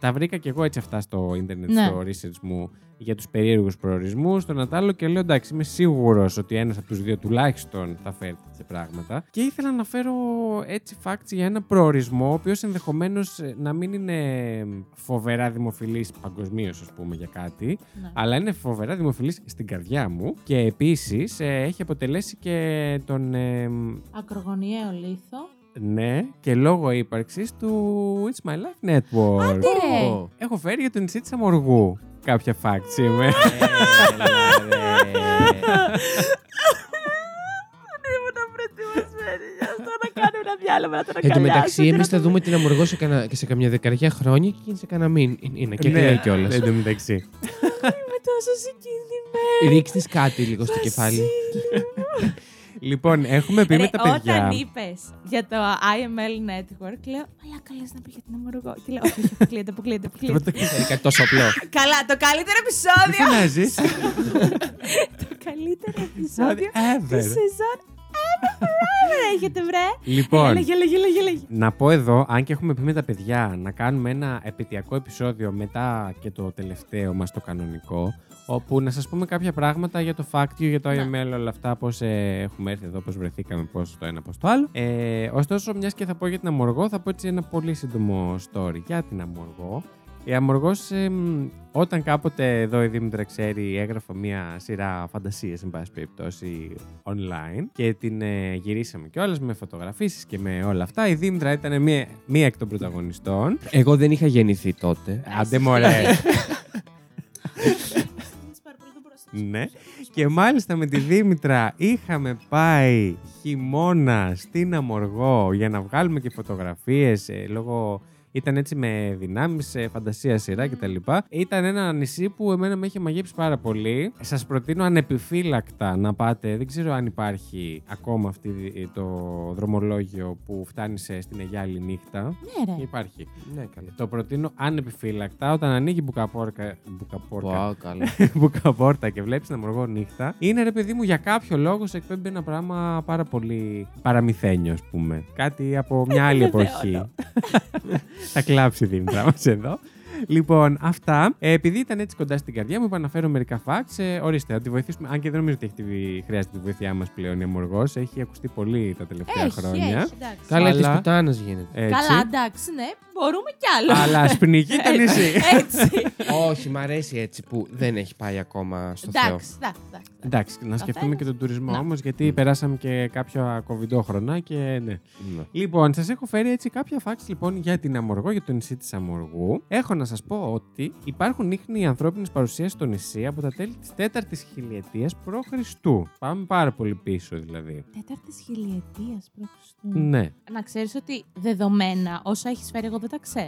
[SPEAKER 1] Τα βρήκα κι εγώ έτσι αυτά στο ίντερνετ,
[SPEAKER 2] Ναι.
[SPEAKER 1] στο research μου για τους περίεργους προορισμούς, τον Νατάλο και λέω εντάξει, είμαι σίγουρος ότι ένας από τους δύο τουλάχιστον θα φέρει τέτοια πράγματα. Και ήθελα να φέρω έτσι facts για ένα προορισμό, ο οποίος ενδεχομένως να μην είναι φοβερά δημοφιλής παγκοσμίως, ας πούμε, για κάτι,
[SPEAKER 2] Ναι.
[SPEAKER 1] αλλά είναι φοβερά δημοφιλής στην καρδιά μου και επίσης έχει αποτελέσει και τον. ε,
[SPEAKER 2] Ακρογωνιαίο λίθο.
[SPEAKER 1] Ναι, και λόγω ύπαρξης του It's My Life Network.
[SPEAKER 2] Άντε ρε!
[SPEAKER 3] Ω.
[SPEAKER 1] Έχω φέρει για το νησί τη Αμοργού. Κάποια facts σήμερα.
[SPEAKER 3] Έλα, ρε.
[SPEAKER 2] Δεν ήμουν προετοιμασμένη γι' αυτό να κάνω ένα διάλογο να τον
[SPEAKER 3] Εν τω μεταξύ, εμείς θα δούμε την Αμοργό σε, κανα... και σε καμιά δεκαριά χρόνια και εκείνη σε κανένα μήν. Είναι και
[SPEAKER 1] Ναι,
[SPEAKER 3] λέει κιόλας.
[SPEAKER 1] Εν τω μεταξύ.
[SPEAKER 2] Είμαι τόσο συγκινημένη.
[SPEAKER 3] Ρίξτε κάτι λίγο στο κεφάλι.
[SPEAKER 1] Λοιπόν, έχουμε πει
[SPEAKER 2] Ρε,
[SPEAKER 1] με τα παιδιά.
[SPEAKER 2] Όταν είπες για το IML Network, λέω Αλλά καλέ να πει για την Αμοργό. Και λέω Όχι, όχι, αποκλείεται, αποκλείεται. αποκλείεται.
[SPEAKER 3] Θέλει κάτι τόσο απλό.
[SPEAKER 2] Καλά, το καλύτερο
[SPEAKER 1] Τι
[SPEAKER 2] επεισόδιο.
[SPEAKER 1] φωνάζεις;
[SPEAKER 2] το καλύτερο επεισόδιο τη
[SPEAKER 1] Ever.
[SPEAKER 2] σεζόν ever forever έχετε βρε.
[SPEAKER 1] Λοιπόν,
[SPEAKER 2] Λέγε, λέγε, λέγε, λέγε.
[SPEAKER 1] να πω εδώ, αν και έχουμε πει με τα παιδιά, να κάνουμε ένα επαιτειακό επεισόδιο μετά και το τελευταίο μας το κανονικό, όπου να σας πούμε κάποια πράγματα για το fact you, για το
[SPEAKER 2] Ναι.
[SPEAKER 1] IML, όλα αυτά, πώς ε, έχουμε έρθει εδώ, πώς βρεθήκαμε, πώς το ένα, πώς το άλλο. Ε, ωστόσο, μιας και θα πω για την Αμοργό, θα πω έτσι ένα πολύ σύντομο story για την Αμοργό. Η Αμοργός, ε, μ, όταν κάποτε εδώ η Δήμητρα ξέρει, έγραφε μια σειρά φαντασίες, εν πάση περιπτώσει, online και την ε, γυρίσαμε κιόλας με φωτογραφίσεις και με όλα αυτά. Η Δήμητρα ήταν μία, μία εκ των πρωταγωνιστών.
[SPEAKER 3] Εγώ δεν είχα γεννηθεί τότε.
[SPEAKER 1] Άντε μωρέ. ναι. Και μάλιστα με τη Δήμητρα είχαμε πάει χειμώνα στην Αμοργό για να βγάλουμε και φωτογραφίες ε, λόγω... Ήταν έτσι με δυνάμεις, φαντασία σειρά κτλ. Ήταν ένα νησί που εμένα με είχε μαγέψει πάρα πολύ. Σας προτείνω ανεπιφύλακτα να πάτε. Δεν ξέρω αν υπάρχει ακόμα αυτή το δρομολόγιο που φτάνει σε- στην Αιγιάλη νύχτα.
[SPEAKER 2] Ναι, ρε.
[SPEAKER 1] Υπάρχει.
[SPEAKER 3] Ναι, καλά.
[SPEAKER 1] Το προτείνω ανεπιφύλακτα όταν ανοίγει μπουκαπόρκα. Μπουκαπόρκα.
[SPEAKER 3] Wow, καλά.
[SPEAKER 1] μπουκαπόρτα και βλέπεις την αμοργό νύχτα. Είναι ρε παιδί μου για κάποιο λόγο σε εκπέμπει ένα πράγμα πάρα πολύ παραμυθένιο, ας πούμε. Κάτι από μια άλλη εποχή. Θα κλάψει η Δήμητρα μας εδώ. Λοιπόν, αυτά. Ε, επειδή ήταν έτσι κοντά στην καρδιά μου, είπα να φέρω μερικά facts. Ε, ορίστε, να τη βοηθήσουμε. Αν και δεν νομίζω ότι έχει τη... χρειάζεται τη βοήθειά μας πλέον η Αμοργός. Έχει ακουστεί πολύ τα τελευταία
[SPEAKER 2] Έχει,
[SPEAKER 1] χρόνια.
[SPEAKER 2] έχει, εντάξει.
[SPEAKER 3] Καλά,
[SPEAKER 1] Αλλά-
[SPEAKER 3] της πουτάνας γίνεται.
[SPEAKER 1] Έτσι.
[SPEAKER 2] Καλά, εντάξει, ναι, μπορούμε κι άλλο.
[SPEAKER 1] Αλλά ας πνιγεί το νησί.
[SPEAKER 2] Έτσι.
[SPEAKER 3] Όχι, μ' αρέσει έτσι που δεν έχει πάει ακόμα στο Θεό.
[SPEAKER 2] Εντάξει, εντάξει, εντάξει.
[SPEAKER 1] Εντάξει, να σκεφτούμε και τον τουρισμό
[SPEAKER 2] Να.
[SPEAKER 1] όμως, γιατί περάσαμε και κάποια κοβιντόχρονα και ναι.
[SPEAKER 3] Ναι.
[SPEAKER 1] Λοιπόν, σας έχω φέρει έτσι κάποια facts λοιπόν για την Αμοργό, για το νησί της Αμοργού. Έχω να σας πω ότι υπάρχουν ίχνη ανθρώπινης παρουσίας στο νησί από τα τέλη της 4ης χιλιετίας π.Χ. Πάμε πάρα πολύ πίσω δηλαδή.
[SPEAKER 2] Τέταρτης χιλιετίας π.Χ.
[SPEAKER 1] Ναι,
[SPEAKER 2] Να ξέρεις ότι δεδομένα όσα έχεις φέρει, εγώ δεν τα ξέρω.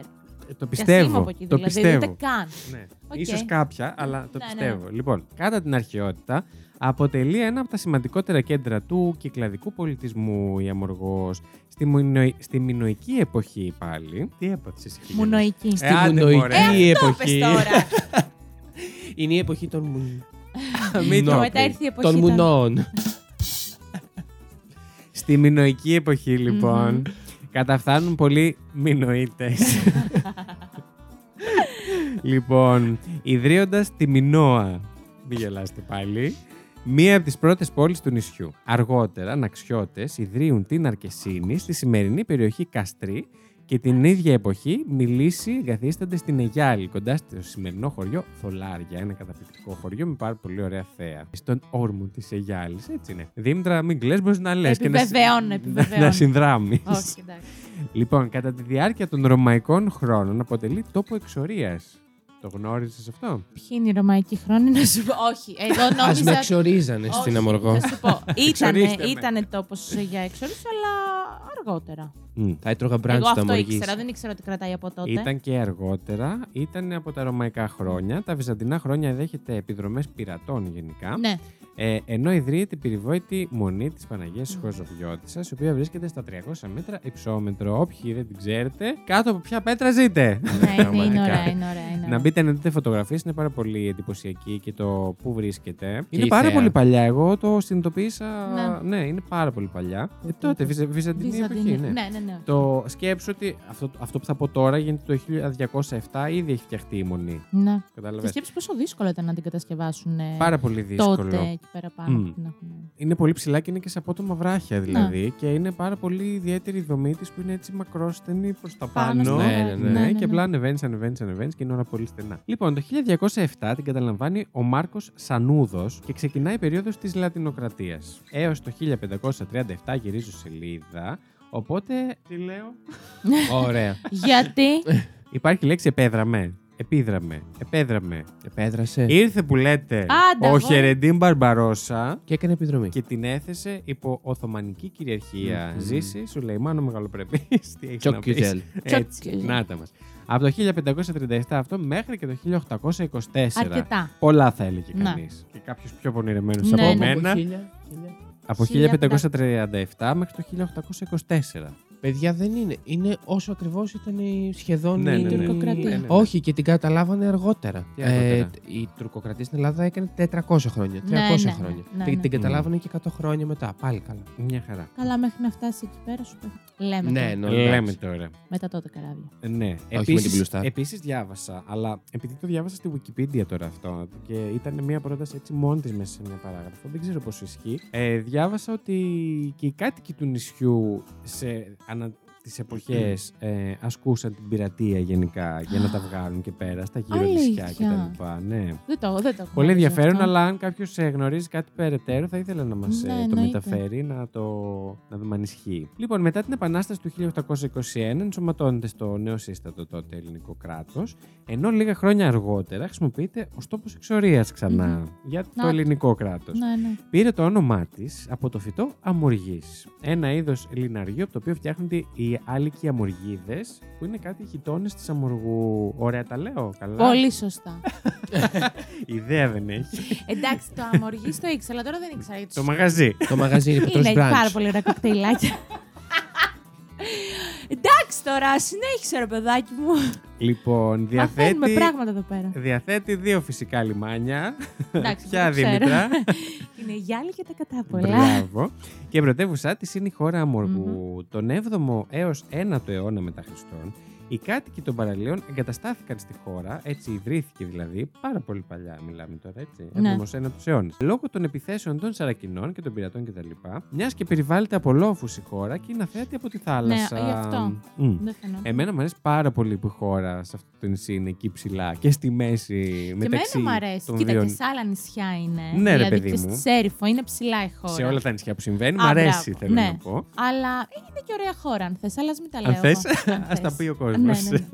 [SPEAKER 1] ε, το
[SPEAKER 2] Κι ας είμαι
[SPEAKER 1] πιστεύω.
[SPEAKER 2] από εκεί,
[SPEAKER 1] το
[SPEAKER 2] δηλαδή,
[SPEAKER 1] πιστεύω.
[SPEAKER 2] Ούτε καν.
[SPEAKER 1] Ναι.
[SPEAKER 2] Οκ.
[SPEAKER 1] Ίσως κάποια, αλλά το
[SPEAKER 2] Ναι, ναι.
[SPEAKER 1] πιστεύω. Λοιπόν, κατά την αρχαιότητα, αποτελεί ένα από τα σημαντικότερα κέντρα του κυκλαδικού πολιτισμού η Αμοργός. Στη, μοινοι... στη μινοική εποχή πάλι. Τι έπαθες εσύ. Χριστίνα;
[SPEAKER 2] Μουνοϊκή.
[SPEAKER 1] Ε, άντε,
[SPEAKER 3] μουνοϊκή
[SPEAKER 1] μωρέ.
[SPEAKER 2] Ε, αυτό
[SPEAKER 3] εποχή.
[SPEAKER 2] πες τώρα.
[SPEAKER 3] Είναι η εποχή των μουν...
[SPEAKER 1] Μην το
[SPEAKER 3] Και
[SPEAKER 2] μετά
[SPEAKER 1] πεις.
[SPEAKER 2] ήρθε η εποχή
[SPEAKER 3] των
[SPEAKER 2] των-
[SPEAKER 3] μουνών.
[SPEAKER 1] Στη μινοική εποχή, λοιπόν,
[SPEAKER 2] Μμμ.
[SPEAKER 1] καταφθάνουν πολλοί μινοίτες. λοιπόν, ιδρύοντας τη Μινόα, μην γελάστε πάλι, μία από τις πρώτες πόλεις του νησιού. Αργότερα, ναξιώτες ιδρύουν την Αρκεσίνη στη σημερινή περιοχή Καστρί και την ίδια εποχή μιλήσει εγκαθίστανται στην Αιγιάλη, κοντά στο σημερινό χωριό Θολάρια. Ένα καταπληκτικό χωριό με πάρα πολύ ωραία θέα. Στον όρμο της Αιγιάλης, έτσι είναι. Δήμητρα, μην κλαις, μπορείς να λες και να, συ-
[SPEAKER 2] Επιβεβαιώνω,
[SPEAKER 1] να,
[SPEAKER 2] επιβεβαιώνω.
[SPEAKER 1] να συνδράμεις.
[SPEAKER 2] Όχι, εντάξει.
[SPEAKER 1] Λοιπόν, κατά τη διάρκεια των ρωμαϊκών χρόνων αποτελεί τόπο εξορίας. Το γνώριζες αυτό;
[SPEAKER 2] Ποιοι είναι οι ρωμαϊκοί χρόνοι να σου πω; Όχι, εγώ
[SPEAKER 3] Α με
[SPEAKER 2] νόμιζα.
[SPEAKER 3] εξορίζανε
[SPEAKER 2] Όχι,
[SPEAKER 3] στην Αμοργό.
[SPEAKER 2] Θα σου πω. Ήτανε,
[SPEAKER 1] Εξορίστε με.
[SPEAKER 2] ήτανε τόπος για εξόριση, αλλά αργότερα.
[SPEAKER 1] Μμ.
[SPEAKER 3] Θα έτρωγα
[SPEAKER 2] Εγώ
[SPEAKER 3] μπραντ στα
[SPEAKER 2] αυτό
[SPEAKER 3] Αμοργής.
[SPEAKER 2] ήξερα, δεν ήξερα ότι κρατάει από τότε.
[SPEAKER 1] Ήταν και αργότερα, ήταν από τα ρωμαϊκά χρόνια. Τα βυζαντινά χρόνια δέχεται επιδρομές πειρατών γενικά.
[SPEAKER 2] Ναι.
[SPEAKER 1] Ε, ενώ ιδρύεται η περιβόητη μονή της Παναγίας Χοζοβιώτησα, η οποία βρίσκεται στα 300 μέτρα υψόμετρο. Όποιοι δεν την ξέρετε, κάτω από ποια πέτρα ζείτε.
[SPEAKER 2] Ναι, είναι, είναι
[SPEAKER 1] Πραγματικά.
[SPEAKER 2] ωραία, είναι ωραία. Είναι
[SPEAKER 1] Να
[SPEAKER 2] ωραία.
[SPEAKER 1] μπείτε να δείτε φωτογραφίες, είναι πάρα πολύ εντυπωσιακή και το πού βρίσκεται. είναι
[SPEAKER 3] η
[SPEAKER 1] πάρα
[SPEAKER 3] θέα.
[SPEAKER 1] πολύ παλιά. Εγώ το συνειδητοποίησα.
[SPEAKER 2] Ναι.
[SPEAKER 1] Ναι, είναι πάρα πολύ παλιά. Ε, τότε, Βυζα- Βυζαντινή
[SPEAKER 2] Βυζαντινή.
[SPEAKER 1] εποχή, ναι.
[SPEAKER 2] Ναι, ναι, ναι. Ναι.
[SPEAKER 1] Το σκέψω ότι αυτό, αυτό που θα πω τώρα γίνεται το 1207 ήδη έχει φτιαχτεί η μονή.
[SPEAKER 2] Ναι. Και
[SPEAKER 1] Κατάλαβες.
[SPEAKER 2] σκέψει πόσο δύσκολο ήταν να την κατασκευάσουν ε,
[SPEAKER 1] Πάρα πολύ δύσκολο.
[SPEAKER 2] τότε εκεί πέρα πάνω.
[SPEAKER 1] Μμ.
[SPEAKER 2] που την έχουν.
[SPEAKER 1] Είναι πολύ ψηλά και είναι και σε απότομα βράχια δηλαδή.
[SPEAKER 2] Ναι.
[SPEAKER 1] Και είναι πάρα πολύ ιδιαίτερη η δομή της που είναι έτσι μακρόστενη προς τα
[SPEAKER 2] Πάνω
[SPEAKER 1] πάνω.
[SPEAKER 2] στο
[SPEAKER 3] Ναι,
[SPEAKER 2] βράχι.
[SPEAKER 3] ναι, ναι.
[SPEAKER 1] και απλά ανεβαίνεις, ανεβαίνεις, ανεβαίνεις και είναι όλα πολύ στενά. Λοιπόν, το 1207 την καταλαμβάνει ο Μάρκος Σανούδος και ξεκινάει η περίοδος της Λατινοκρατίας. Έως το 1537 γυρίζω σελίδα. Οπότε, τι λέω;
[SPEAKER 3] Ωραία.
[SPEAKER 2] Γιατί;
[SPEAKER 1] Υπάρχει λέξη επέδραμε. Επίδραμε. Επέδραμε.
[SPEAKER 3] Επέδρασε
[SPEAKER 1] Ήρθε που λέτε
[SPEAKER 2] Άντε,
[SPEAKER 1] ο
[SPEAKER 2] αγόρι.
[SPEAKER 1] Χερεντίν Μπαρμπαρόσα
[SPEAKER 3] και έκανε επιδρομή.
[SPEAKER 1] και την έθεσε υπό Οθωμανική κυριαρχία.
[SPEAKER 3] Μμμ.
[SPEAKER 1] Ζήσει, σου λέει Μάνο Μεγαλοπρεπή. Τι έχεις να
[SPEAKER 3] Τσοκ
[SPEAKER 1] πεις.
[SPEAKER 3] κιουζέλ.
[SPEAKER 1] Έτσι,
[SPEAKER 2] Τσοκ.
[SPEAKER 1] να τα μας. Από το 1537 αυτό μέχρι και το 1824.
[SPEAKER 2] Αρκετά.
[SPEAKER 1] Πολλά θα έλεγε
[SPEAKER 2] Να.
[SPEAKER 1] κανείς. Και κάποιος πιο πονηρεμένος
[SPEAKER 2] Ναι,
[SPEAKER 1] από
[SPEAKER 2] ναι.
[SPEAKER 1] μένα.
[SPEAKER 3] Χίλια, χίλια.
[SPEAKER 1] Από 1537 μέχρι το 1824.
[SPEAKER 3] Παιδιά δεν είναι. Είναι όσο ακριβώς ήταν η- σχεδόν
[SPEAKER 1] Ναι,
[SPEAKER 3] η
[SPEAKER 1] ναι, ναι.
[SPEAKER 2] Τουρκοκρατία.
[SPEAKER 1] Ναι, ναι, ναι.
[SPEAKER 3] Όχι, και την καταλάβανε αργότερα.
[SPEAKER 1] Τι αργότερα;
[SPEAKER 3] Ε, η τουρκοκρατία στην Ελλάδα έκανε 400 χρόνια, 300
[SPEAKER 2] Ναι, ναι,
[SPEAKER 3] χρόνια.
[SPEAKER 2] ναι,
[SPEAKER 3] Και
[SPEAKER 2] ναι.
[SPEAKER 3] την καταλάβανε και 100 χρόνια μετά. Πάλι καλά.
[SPEAKER 1] Μια χαρά.
[SPEAKER 2] Καλά, μέχρι να φτάσει εκεί πέρα σου πει. Λέμε.
[SPEAKER 3] Ναι,
[SPEAKER 2] τώρα.
[SPEAKER 3] ναι.
[SPEAKER 1] Λέμε
[SPEAKER 3] εντάξει.
[SPEAKER 1] τώρα.
[SPEAKER 2] Μετά τότε καράβια.
[SPEAKER 1] Ε, Ναι.
[SPEAKER 3] με την Blue Star.
[SPEAKER 1] επίσης διάβασα, αλλά επειδή το διάβασα στη Wikipedia τώρα αυτό και ήταν μια πρόταση έτσι μόνη της μέσα σε μια παράγραφο, δεν ξέρω πόσο ισχύει. Ε, διάβασα ότι και οι κάτοικοι του νησιού σε and τις εποχές ε, ασκούσαν την πειρατεία γενικά για να τα βγάλουν και πέρα στα γύρω νησιά
[SPEAKER 2] Αλήθεια.
[SPEAKER 1] κτλ. Ναι.
[SPEAKER 2] Δεν το, δεν το έχω
[SPEAKER 1] Πολύ
[SPEAKER 2] γνωρίσει
[SPEAKER 1] ενδιαφέρον,
[SPEAKER 2] αυτό.
[SPEAKER 1] αλλά αν κάποιος γνωρίζει κάτι περαιτέρω, θα ήθελα να μας
[SPEAKER 2] Ναι,
[SPEAKER 1] το
[SPEAKER 2] εννοείται.
[SPEAKER 1] μεταφέρει, να το να δούμε αν ισχύει. Λοιπόν, μετά την Επανάσταση του 1821, ενσωματώνεται στο νέο σύστατο τότε ελληνικό κράτος, ενώ λίγα χρόνια αργότερα χρησιμοποιείται ως τόπος εξορίας ξανά
[SPEAKER 2] Μμμ.
[SPEAKER 1] για το
[SPEAKER 2] Να το.
[SPEAKER 1] ελληνικό κράτος.
[SPEAKER 2] Ναι, ναι.
[SPEAKER 1] Πήρε το όνομά της από το φυτό αμοργής. Ένα είδος λιναριού από το οποίο φτιάχνονται οι άλικοι αμοργίδες, που είναι κάτι γειτόνε της αμοργού. Ωραία, τα λέω καλά.
[SPEAKER 2] Πολύ σωστά.
[SPEAKER 1] Ιδέα δεν έχει.
[SPEAKER 2] Εντάξει, το αμοργή το ήξερα, αλλά τώρα δεν ήξερα. γιατί
[SPEAKER 1] το
[SPEAKER 2] σου-
[SPEAKER 1] μαγαζί.
[SPEAKER 3] Το μαγαζί είναι που τρως
[SPEAKER 2] Είναι πάρα
[SPEAKER 3] brunch.
[SPEAKER 2] πολύ ωραία κοκτέιλάκια. Εντάξει τώρα, συνέχισε ρε παιδάκι μου.
[SPEAKER 1] Λοιπόν,
[SPEAKER 2] Μαθαίνουμε
[SPEAKER 1] διαθέτει,
[SPEAKER 2] πράγματα εδώ πέρα.
[SPEAKER 1] διαθέτει δύο φυσικά λιμάνια.
[SPEAKER 2] Εντάξει,
[SPEAKER 1] Ποια
[SPEAKER 2] το ξέρω.
[SPEAKER 1] Δήμητρα.
[SPEAKER 2] Είναι η γυάλη και τα κατάπολα.
[SPEAKER 1] Μπράβο. Και η πρωτεύουσά της είναι η χώρα Αμοργού. Τον 7ο έως 9ο αιώνα μετά Χριστόν, οι κάτοικοι των παραλίων εγκαταστάθηκαν στη χώρα, έτσι ιδρύθηκε δηλαδή, πάρα πολύ παλιά μιλάμε τώρα, έτσι.
[SPEAKER 2] Ναι.
[SPEAKER 1] 7ο αιώνα αιώνες. Λόγω των επιθέσεων των Σαρακινών και των πειρατών κτλ., μιας και περιβάλλεται από λόφους η χώρα και είναι αφέτη από τη θάλασσα.
[SPEAKER 2] Ναι, γι' αυτό.
[SPEAKER 1] Μμ.
[SPEAKER 2] Δεν φαινό.
[SPEAKER 1] Εμένα μου αρέσει πάρα πολύ που η χώρα σε αυτό το νησί είναι εκεί ψηλά και στη μέση
[SPEAKER 2] Και
[SPEAKER 1] μεταξύ
[SPEAKER 2] εμένα μου αρέσει.
[SPEAKER 1] των
[SPEAKER 2] Κοίτα,
[SPEAKER 1] δύο.
[SPEAKER 2] και σε άλλα νησιά είναι.
[SPEAKER 1] Ναι, ρε,
[SPEAKER 2] δηλαδή
[SPEAKER 1] παιδί
[SPEAKER 2] και
[SPEAKER 1] μου.
[SPEAKER 2] στη Σέριφο είναι ψηλά η χώρα.
[SPEAKER 1] Σε όλα τα νησιά που συμβαίνει,
[SPEAKER 2] Α,
[SPEAKER 1] μου αρέσει,
[SPEAKER 2] μπράβο,
[SPEAKER 1] θέλω
[SPEAKER 2] ναι.
[SPEAKER 1] να πω.
[SPEAKER 2] Αλλά είναι και ωραία χώρα αν θες, αλλά ας μην τα λέω
[SPEAKER 1] Αν θες,
[SPEAKER 2] εγώ. Αν
[SPEAKER 1] ας τα
[SPEAKER 2] θες.
[SPEAKER 1] πει ο
[SPEAKER 2] Ναι,
[SPEAKER 1] κόσμος.
[SPEAKER 2] Ναι, ναι.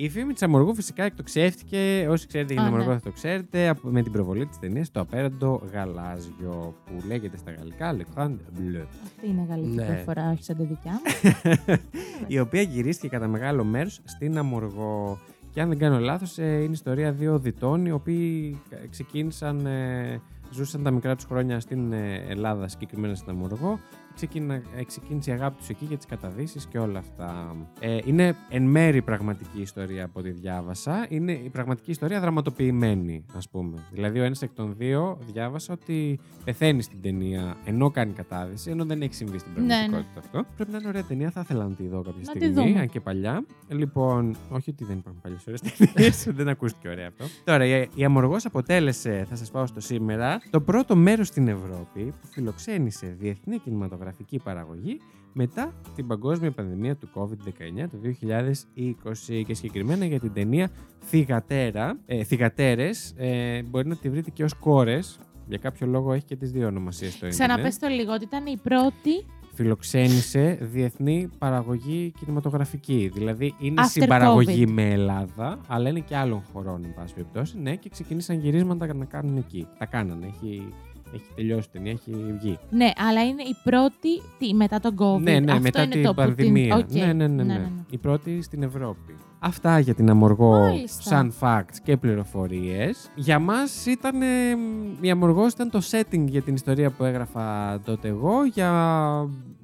[SPEAKER 1] Η φήμη της Αμοργού φυσικά εκτοξεύτηκε. Όσοι ξέρετε για την
[SPEAKER 2] Α,
[SPEAKER 1] Αμοργού
[SPEAKER 2] ναι.
[SPEAKER 1] θα το ξέρετε από- με την προβολή της ταινίας Το Απέραντο Γαλάζιο που λέγεται στα γαλλικά Le Grand Bleu.
[SPEAKER 2] Αυτή είναι γαλλική
[SPEAKER 3] Ναι.
[SPEAKER 2] προφορά, όχι σαν τη δικιά μου.
[SPEAKER 1] η οποία γυρίστηκε κατά μεγάλο μέρος στην Αμοργό. Και αν δεν κάνω λάθος, είναι η ιστορία δύο οδητών οι οποίοι ε, ξεκίνησαν, ε, ζούσαν τα μικρά τους χρόνια στην ε, Ελλάδα, συγκεκριμένα στην Αμοργό. Ξεκίνα, ε, ξεκίνησε η αγάπη τους εκεί για τις καταδύσεις και όλα αυτά. Ε, είναι εν μέρη πραγματική ιστορία από ό,τι διάβασα. Είναι η πραγματική ιστορία δραματοποιημένη, ας πούμε. Δηλαδή, ο ένας εκ των δύο διάβασα ότι πεθαίνει στην ταινία ενώ κάνει κατάδυση, ενώ δεν έχει συμβεί στην
[SPEAKER 2] Ναι, ναι.
[SPEAKER 1] πραγματικότητα αυτό. Πρέπει να είναι ωραία ταινία, θα ήθελα να τη δω κάποια
[SPEAKER 2] Να τη
[SPEAKER 1] στιγμή,
[SPEAKER 2] δούμε.
[SPEAKER 1] αν και παλιά. Λοιπόν, όχι ότι δεν υπάρχουν παλιές ωραίες ταινίες, δεν ακούστηκε ωραία αυτό. Τώρα, η, η Αμοργός αποτέλεσε, θα σας πάω στο σήμερα, το πρώτο μέρος στην Ευρώπη που φιλοξένησε διεθνή κινηματογραφική παραγωγή μετά την παγκόσμια πανδημία του COVID-19 το 2020 και συγκεκριμένα για την ταινία Θυγατέρα, ε, Θυγατέρες, ε, μπορεί να τη βρείτε και ως κόρες, για κάποιο λόγο έχει και τις δύο ονομασίες στο ίντερνετ
[SPEAKER 2] Ξαναπες το λίγο ότι ήταν η πρώτη.
[SPEAKER 1] φιλοξένησε διεθνή παραγωγή κινηματογραφική. Δηλαδή είναι
[SPEAKER 2] After
[SPEAKER 1] συμπαραγωγή
[SPEAKER 2] COVID.
[SPEAKER 1] με Ελλάδα, αλλά είναι και άλλων χωρών, εν πάση περιπτώσει. Ναι, και ξεκίνησαν γυρίσματα να κάνουν εκεί. Τα κάνανε. Έχει, έχει τελειώσει η ταινία, έχει βγει.
[SPEAKER 2] Ναι, αλλά είναι η πρώτη τι, μετά τον COVID.
[SPEAKER 1] ναι, ναι,
[SPEAKER 2] Αυτό
[SPEAKER 1] μετά
[SPEAKER 2] είναι
[SPEAKER 1] την
[SPEAKER 2] το που
[SPEAKER 1] πανδημία.
[SPEAKER 2] Οκ.
[SPEAKER 1] Ναι, ναι, ναι, ναι, Η πρώτη στην Ευρώπη. Αυτά για την Αμοργό
[SPEAKER 2] Μάλιστα.
[SPEAKER 1] σαν facts και πληροφορίες. Για μας ήταν, ε, η Αμοργός ήταν το setting για την ιστορία που έγραφα τότε εγώ, για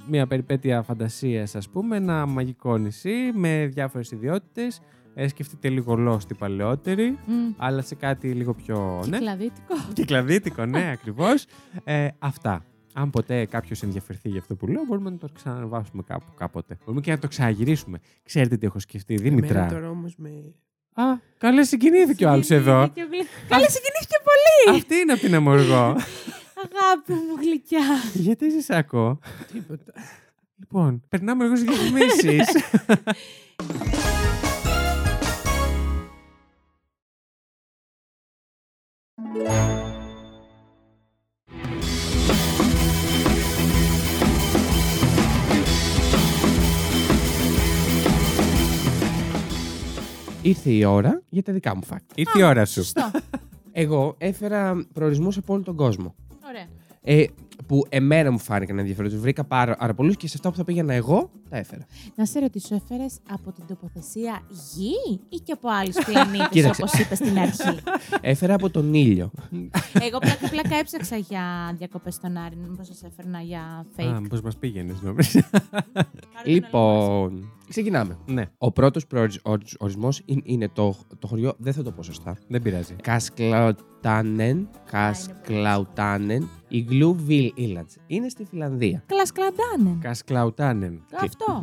[SPEAKER 1] μια περιπέτεια φαντασίας ας πούμε, ένα μαγικό νησί με διάφορες ιδιότητες. Ε, σκεφτείτε λίγο Lost η παλαιότερη,
[SPEAKER 2] Μμ.
[SPEAKER 1] αλλά σε κάτι λίγο πιο... Ναι,
[SPEAKER 2] Κυκλαδίτικο.
[SPEAKER 1] κυκλαδίτικο, ναι, ακριβώς. Ε, αυτά. Αν ποτέ κάποιος ενδιαφερθεί για αυτό που λέω, μπορούμε να το ξαναβάσουμε κάπου, κάποτε. Μπορούμε και να το ξαναγυρίσουμε. Ξέρετε τι έχω σκεφτεί, Δήμητρα.
[SPEAKER 3] Εμένα τώρα όμως με...
[SPEAKER 1] Α, καλά συγκινήθηκε ο άλλος εδώ.
[SPEAKER 2] Συγκινήθηκε ο γλυ- Καλά, συγκινήθηκε πολύ.
[SPEAKER 1] Αυτή είναι από την αμοργό.
[SPEAKER 2] Αγάπη μου γλυκιά.
[SPEAKER 1] Γιατί σε σάκο.
[SPEAKER 3] Τίποτα.
[SPEAKER 1] Λοιπόν, περνάμε λίγο στις διαφημίσεις.
[SPEAKER 3] Ήρθε η ώρα για τα δικά μου fact.
[SPEAKER 1] Ήρθε η ώρα σου.
[SPEAKER 2] Σωστό.
[SPEAKER 3] Εγώ έφερα προορισμούς από όλο τον κόσμο.
[SPEAKER 2] Ωραία.
[SPEAKER 3] Ε, που εμένα μου φάνηκαν ενδιαφέροντε. Βρήκα πάρα, πάρα πολλούς και σε αυτά που θα πήγαινα εγώ, τα έφερα.
[SPEAKER 2] Να σε ρωτήσω, έφερες από την τοποθεσία γη ή και από άλλους πλανήτες,
[SPEAKER 3] Κοίταξε.
[SPEAKER 2] όπως είπες στην αρχή;
[SPEAKER 3] Έφερα από τον ήλιο.
[SPEAKER 2] Εγώ πλάκα πλάκα έψαξα για διακοπές στον Άρη. Μήπως σας έφερνα για fake.
[SPEAKER 1] Α, πώ μας πήγαινες, νομίζω.
[SPEAKER 3] λοιπόν, ξεκινάμε.
[SPEAKER 1] ναι,
[SPEAKER 3] Ο πρώτος ορισμός είναι το, το χωριό, δεν θα το πω σωστά.
[SPEAKER 1] δεν πειράζει.
[SPEAKER 3] Κασκλαουτάνεν, Κασκλαουτάνεν, Ιγκλούβιλ Village. Είναι στη Φιλανδία.
[SPEAKER 2] Κλασκλαντάνε.
[SPEAKER 1] Κασκλαουτάνεν.
[SPEAKER 2] Αυτό.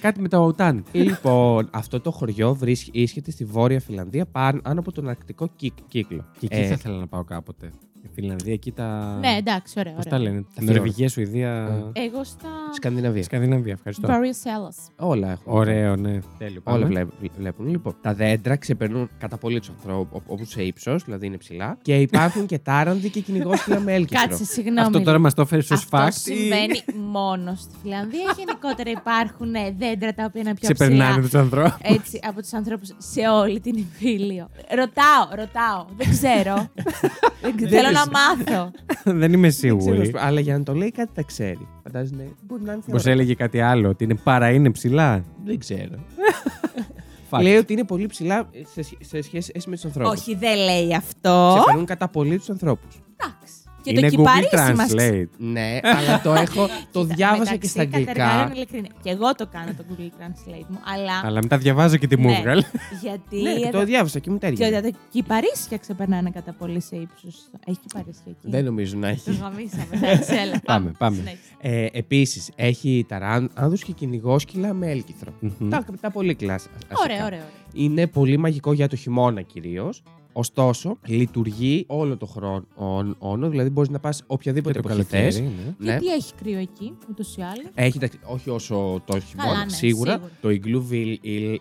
[SPEAKER 1] Κάτι με το αουτάν.
[SPEAKER 3] λοιπόν, αυτό το χωριό βρίσκεται στη βόρεια Φιλανδία πάνω από τον Αρκτικό κύκ- κύκλο.
[SPEAKER 1] Και εκεί
[SPEAKER 3] Ε,
[SPEAKER 1] θα ήθελα να πάω κάποτε. Η Φιλανδία, εκεί τα.
[SPEAKER 2] ναι, εντάξει, ωραία.
[SPEAKER 1] Πώς
[SPEAKER 2] ωραία.
[SPEAKER 1] τα λένε.
[SPEAKER 3] Τα
[SPEAKER 1] Νορβηγία, Σουηδία.
[SPEAKER 2] Εγώ στα
[SPEAKER 3] Σκανδιναβία.
[SPEAKER 1] Σκανδιναβία, ευχαριστώ.
[SPEAKER 2] Various Hellas.
[SPEAKER 3] Όλα έχουν.
[SPEAKER 1] Ωραίο, ναι. Τέλειο.
[SPEAKER 3] Όλα
[SPEAKER 1] Πάμε.
[SPEAKER 3] βλέπ- βλέπουν. Λοιπόν, τα δέντρα ξεπερνούν κατά πολύ τους ανθρώπους, όπως σε ύψος, δηλαδή είναι ψηλά. Και υπάρχουν και τάρανδοι και κυνηγόσκυλα με έλκυστρο.
[SPEAKER 2] Κάτσε, συγγνώμη.
[SPEAKER 1] Αυτό τώρα μας το έφερε ω
[SPEAKER 2] Αυτό
[SPEAKER 1] fact. ή
[SPEAKER 2] συμβαίνει μόνο στη Φιλανδία ή γενικότερα υπάρχουν ε, δέντρα τα οποία είναι πιο
[SPEAKER 1] Ξεπερνάνε
[SPEAKER 2] ψηλά.
[SPEAKER 1] τους ανθρώπους.
[SPEAKER 2] Έτσι, από τους ανθρώπους σε όλη την Ιφίλιο. Ρωτάω, ρωτάω. Δεν ξέρω. Δεν ξέρω. Θέλω να μάθω.
[SPEAKER 1] Δεν είμαι
[SPEAKER 3] Δεν ξέρω,
[SPEAKER 1] σίγουρη.
[SPEAKER 3] αλλά για να το λέει κάτι τα ξέρει. Φαντάζομαι. Μπορεί να είναι
[SPEAKER 1] Πώ
[SPEAKER 3] θεωρώ.
[SPEAKER 1] έλεγε κάτι άλλο, ότι είναι παρά είναι ψηλά.
[SPEAKER 3] Δεν ξέρω.
[SPEAKER 1] Fact.
[SPEAKER 3] Λέει ότι είναι πολύ ψηλά σε, σχ- σε σχέση με τους ανθρώπους.
[SPEAKER 2] Όχι, δεν λέει αυτό.
[SPEAKER 3] Ξεπερνούν κατά πολύ τους ανθρώπους.
[SPEAKER 2] Εντάξει. Και
[SPEAKER 1] είναι
[SPEAKER 2] το
[SPEAKER 1] Google
[SPEAKER 2] κυπαρίσι μας
[SPEAKER 1] Translate.
[SPEAKER 3] Ναι, αλλά το έχω. Το
[SPEAKER 2] Κοίτα,
[SPEAKER 3] διάβασα
[SPEAKER 2] μεταξύ
[SPEAKER 3] και στα
[SPEAKER 2] κατεργάρων
[SPEAKER 3] αγγλικά.
[SPEAKER 2] ειλικρινή. Και εγώ το κάνω το Google Translate μου, αλλά.
[SPEAKER 1] Αλλά μετά διαβάζω και τι μου
[SPEAKER 2] Ναι.
[SPEAKER 1] έβγαλε.
[SPEAKER 2] Γιατί.
[SPEAKER 3] Ναι, και το
[SPEAKER 2] εδώ-
[SPEAKER 3] διάβασα και μου
[SPEAKER 2] Και
[SPEAKER 3] τέριαξε.
[SPEAKER 2] ότι τα κυπαρίσια ξεπερνάνε κατά πολύ σε ύψος. Έχει κυπαρίσια εκεί.
[SPEAKER 3] Δεν νομίζω να
[SPEAKER 2] Το
[SPEAKER 3] έχει.
[SPEAKER 2] γαμίσαμε. Εντάξει, έλα.
[SPEAKER 1] Πάμε, πάμε.
[SPEAKER 2] Συνέχισε.
[SPEAKER 3] Ε, Επίσης, έχει ταράνδου και κυνηγόσκυλα με έλκυθρο.
[SPEAKER 1] Μμμ.
[SPEAKER 3] Τα, τα πολύ κλάσσα.
[SPEAKER 2] Ωραία, ωραία. ωραία.
[SPEAKER 3] Είναι πολύ μαγικό για το χειμώνα κυρίως. Ωστόσο, λειτουργεί όλο το χρόνο, δηλαδή μπορείς να πας
[SPEAKER 1] Και
[SPEAKER 3] οποιαδήποτε
[SPEAKER 1] το
[SPEAKER 3] εποχή
[SPEAKER 1] καλοκαίρι.
[SPEAKER 3] θες.
[SPEAKER 1] ναι.
[SPEAKER 3] Ναι.
[SPEAKER 2] Γιατί έχει κρύο εκεί, ούτως ή άλλως;
[SPEAKER 3] Έχει, εντάξει, όχι όσο το χειμώνα,
[SPEAKER 2] ναι,
[SPEAKER 3] σίγουρα.
[SPEAKER 2] σίγουρα.
[SPEAKER 3] Το Igloo Vill-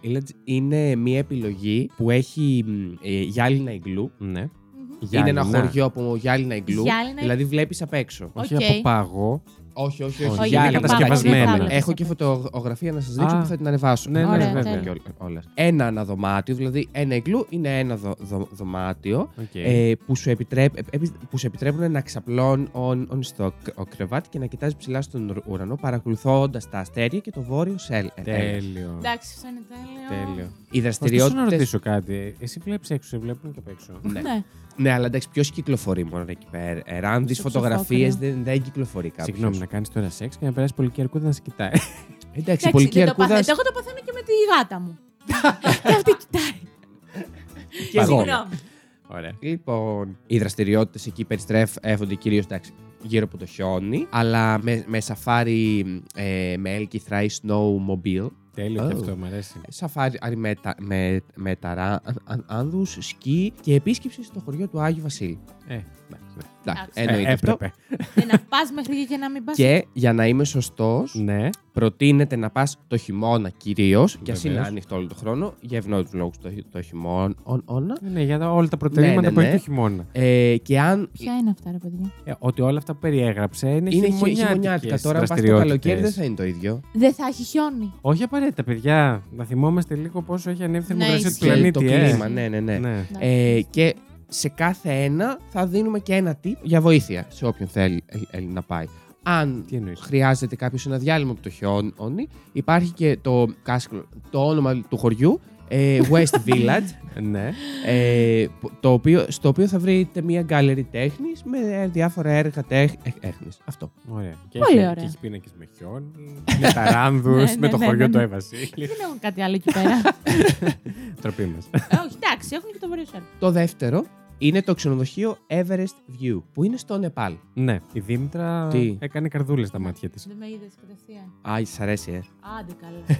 [SPEAKER 3] Village είναι μια επιλογή που έχει μ, ε, γυάλινα ιγκλού.
[SPEAKER 1] Ναι.
[SPEAKER 3] Είναι
[SPEAKER 1] Γυάλινα.
[SPEAKER 3] ένα χωριό από γυάλινα ιγκλού.
[SPEAKER 2] Γυάλινα-
[SPEAKER 3] Δηλαδή βλέπεις απ' έξω.
[SPEAKER 1] Όχι
[SPEAKER 2] Οκ.
[SPEAKER 1] από πάγο.
[SPEAKER 3] Όχι, όχι,
[SPEAKER 1] Όχι,
[SPEAKER 3] όχι.
[SPEAKER 2] Όχι,
[SPEAKER 3] γυάλινα.
[SPEAKER 2] είναι
[SPEAKER 1] κατασκευασμένα.
[SPEAKER 2] πάγο, δεν θα
[SPEAKER 3] Έχω
[SPEAKER 2] έβλεπες
[SPEAKER 3] και φωτογραφία να σας δείξω
[SPEAKER 1] Α.
[SPEAKER 3] που θα την ανεβάσω.
[SPEAKER 1] Ναι, ναι,
[SPEAKER 2] Ωραία,
[SPEAKER 1] βέβαια.
[SPEAKER 2] τέλεια.
[SPEAKER 3] Και όλα. Ένα αναδωμάτιο, δηλαδή ένα ιγκλού είναι ένα δω- δω- δωμάτιο
[SPEAKER 1] Οκ.
[SPEAKER 3] ε, που, σου επιτρέπ, ε, επι- που σου επιτρέπουν να ξαπλώνει στο κ- ο κρεβάτι και να κοιτάζει ψηλά στον ουρ- ουρανό παρακολουθώντας τα αστέρια και το βόρειο σέλ- ε, σέλας.
[SPEAKER 1] Τέλειο.
[SPEAKER 2] Εντάξει, αυτό είναι τέλειο.
[SPEAKER 1] Τέλειο.
[SPEAKER 3] Οι
[SPEAKER 1] Ωστόσο να
[SPEAKER 3] δραστηριότητε.
[SPEAKER 1] ρωτήσω κάτι. Εσύ βλέπεις έξω, σε βλέπουν και απ' έξω.
[SPEAKER 3] Ναι.
[SPEAKER 2] Ναι.
[SPEAKER 3] ναι, αλλά εντάξει, ποιος κυκλοφορεί μόνο εκεί πέρα; Αν δεις
[SPEAKER 2] Στο
[SPEAKER 3] φωτογραφίες,
[SPEAKER 2] ψοφόκρεο.
[SPEAKER 3] δεν, δεν κυκλοφορεί κάποιος.
[SPEAKER 1] Συγγνώμη, να κάνεις τώρα σεξ και να περάσει πολική αρκούδα να σε κοιτάει.
[SPEAKER 3] Εντάξει, η
[SPEAKER 2] Εντάξει,
[SPEAKER 3] πολική
[SPEAKER 2] δεν το
[SPEAKER 3] αρκούδα.
[SPEAKER 2] παθαίνω. Εγώ το παθαίνω και με τη γάτα μου. και αυτή κοιτάει.
[SPEAKER 3] Και εγώ.
[SPEAKER 2] Συγγνώμη.
[SPEAKER 1] Ωραία.
[SPEAKER 3] Λοιπόν, οι δραστηριότητες εκεί περιστρέφονται κυρίως γύρω από το χιόνι, αλλά με, με σαφάρι ε, με έλκυθρα ή snowmobile.
[SPEAKER 1] Τέλειο και
[SPEAKER 3] Oh.
[SPEAKER 1] αυτό, μου αρέσει.
[SPEAKER 3] Σαφάρι με, τα, με, με ταράνδους, σκι και επίσκεψη στο χωριό του Άγιου Βασίλη.
[SPEAKER 1] Ε, εντάξει, ναι.
[SPEAKER 3] Εντάξει,
[SPEAKER 2] Εντάξει.
[SPEAKER 3] εννοείται
[SPEAKER 1] Ε,
[SPEAKER 3] αυτό.
[SPEAKER 1] έπρεπε.
[SPEAKER 2] Και να πας μέχρι εκεί και να μην πας.
[SPEAKER 3] Και για να είμαι σωστός,
[SPEAKER 1] Ναι.
[SPEAKER 3] προτείνεται να πας το χειμώνα κυρίως, και ας είναι
[SPEAKER 1] Βεβαίως.
[SPEAKER 3] ανοιχτό όλο τον χρόνο, για ευνόητους λόγους το, το χειμώνα.
[SPEAKER 1] Ναι, για όλα τα προτερήματα
[SPEAKER 3] Ναι, ναι,
[SPEAKER 1] που έχει
[SPEAKER 3] ναι.
[SPEAKER 1] το χειμώνα.
[SPEAKER 3] Ε, και αν
[SPEAKER 2] Ποια είναι αυτά, ρε παιδιά;
[SPEAKER 1] Ε, ότι όλα αυτά που περιέγραψε είναι,
[SPEAKER 3] είναι χει-
[SPEAKER 1] χειμωνιάτικες
[SPEAKER 3] χειμωνιάτικα, τώρα αν πας το
[SPEAKER 1] δραστηριότητες.
[SPEAKER 3] καλοκαίρι δεν θα είναι το ίδιο.
[SPEAKER 2] Δεν θα έχει χιόνι.
[SPEAKER 1] Όχι απαραίτητα, παιδιά. Να θυμόμαστε λίγο πόσο έχει ανέβει η
[SPEAKER 2] Ναι,
[SPEAKER 1] θερμοκρασία του
[SPEAKER 2] ισχύει.
[SPEAKER 1] πλανήτη.
[SPEAKER 3] το
[SPEAKER 1] ε.
[SPEAKER 3] κλίμα, ναι, ναι, ναι.
[SPEAKER 1] Ναι.
[SPEAKER 3] Ε, και σε κάθε ένα θα δίνουμε και ένα tip για βοήθεια σε όποιον θέλει ε, ε, να πάει. Αν
[SPEAKER 1] Τι εννοείς;
[SPEAKER 3] χρειάζεται κάποιος ένα διάλειμμα από το χιόνι, υπάρχει και το, κάσκο- το όνομα του χωριού, ε, West Village,
[SPEAKER 1] ναι.
[SPEAKER 3] ε, που- το οποίο, στο οποίο θα βρείτε μια γκάλερι τέχνης με ε, διάφορα έργα τέχ, ε, έχνης. Αυτό.
[SPEAKER 1] Ωραία. Και
[SPEAKER 2] Πολύ
[SPEAKER 1] έχει,
[SPEAKER 2] ωραία.
[SPEAKER 1] Και έχει πίνακες με χιόνι, με ταράνδους,
[SPEAKER 2] Ναι,
[SPEAKER 1] με
[SPEAKER 2] ναι,
[SPEAKER 1] το
[SPEAKER 2] ναι,
[SPEAKER 1] χωριό
[SPEAKER 2] ναι,
[SPEAKER 1] του
[SPEAKER 2] ναι.
[SPEAKER 1] Εβασίλη.
[SPEAKER 2] Δεν έχουν κάτι άλλο εκεί πέρα.
[SPEAKER 1] Τροπή μας.
[SPEAKER 2] Ε, Όχι, εντάξει, έχουν και το βορειοσέρ.
[SPEAKER 3] Το δεύτερο είναι το ξενοδοχείο Everest View, που είναι στο Νεπάλ.
[SPEAKER 1] Ναι, η Δήμητρα
[SPEAKER 3] Τι;
[SPEAKER 1] έκανε καρδούλες στα μάτια της.
[SPEAKER 2] Δεν με είδες κατευθείαν.
[SPEAKER 3] Α, σ' αρέσει, ε.
[SPEAKER 2] Άντε καλά.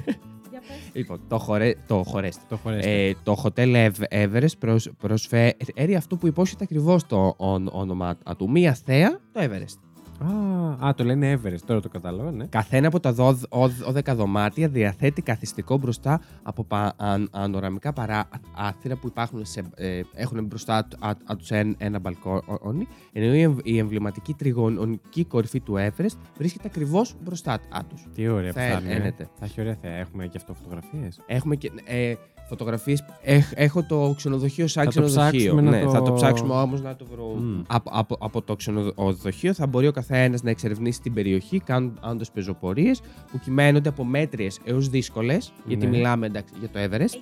[SPEAKER 2] Για πες.
[SPEAKER 3] Λοιπόν, το, χωρέ, το χωρέστε.
[SPEAKER 1] Το χωρέστε.
[SPEAKER 3] Ε, το Hotel Ev- Everest προσ, προσφέρει αυτό που υπόσχεται ακριβώς το όν- όνομα του. Μία θέα, το Everest.
[SPEAKER 1] Α, α, το λένε Everest, τώρα το κατάλαβα, ναι.
[SPEAKER 3] Καθένα από τα 12 δωμάτια διαθέτει καθιστικό μπροστά από πα, αν, ανοραμικά παράθυρα που υπάρχουν σε, ε, έχουν μπροστά του ένα, ένα μπαλκόνι, ενώ η, εμ- η εμβληματική τριγωνική κορυφή του Everest βρίσκεται ακριβώς μπροστά τους.
[SPEAKER 1] Τι ωραία που θα είναι.
[SPEAKER 3] Φαίνεται.
[SPEAKER 1] Θα έχει ωραία θέα. Έχουμε και αυτό φωτογραφίε.
[SPEAKER 3] Έχουμε και ε, φωτογραφίες. Έχ, έχω το ξενοδοχείο σαν
[SPEAKER 1] Θα το
[SPEAKER 3] ξενοδοχείο.
[SPEAKER 1] ψάξουμε να
[SPEAKER 3] ναι,
[SPEAKER 1] το-
[SPEAKER 3] Θα το ψάξουμε όμως να το βρούμε.
[SPEAKER 1] Μμ.
[SPEAKER 3] Από, από, από το ξενοδοχείο θα μπορεί ο καθένας να εξερευνήσει την περιοχή κάνοντας πεζοπορίες που κυμαίνονται από μέτριες έως δύσκολες. Γιατί
[SPEAKER 1] Ναι.
[SPEAKER 3] μιλάμε εντάξει, για το Everest.
[SPEAKER 2] Εκεί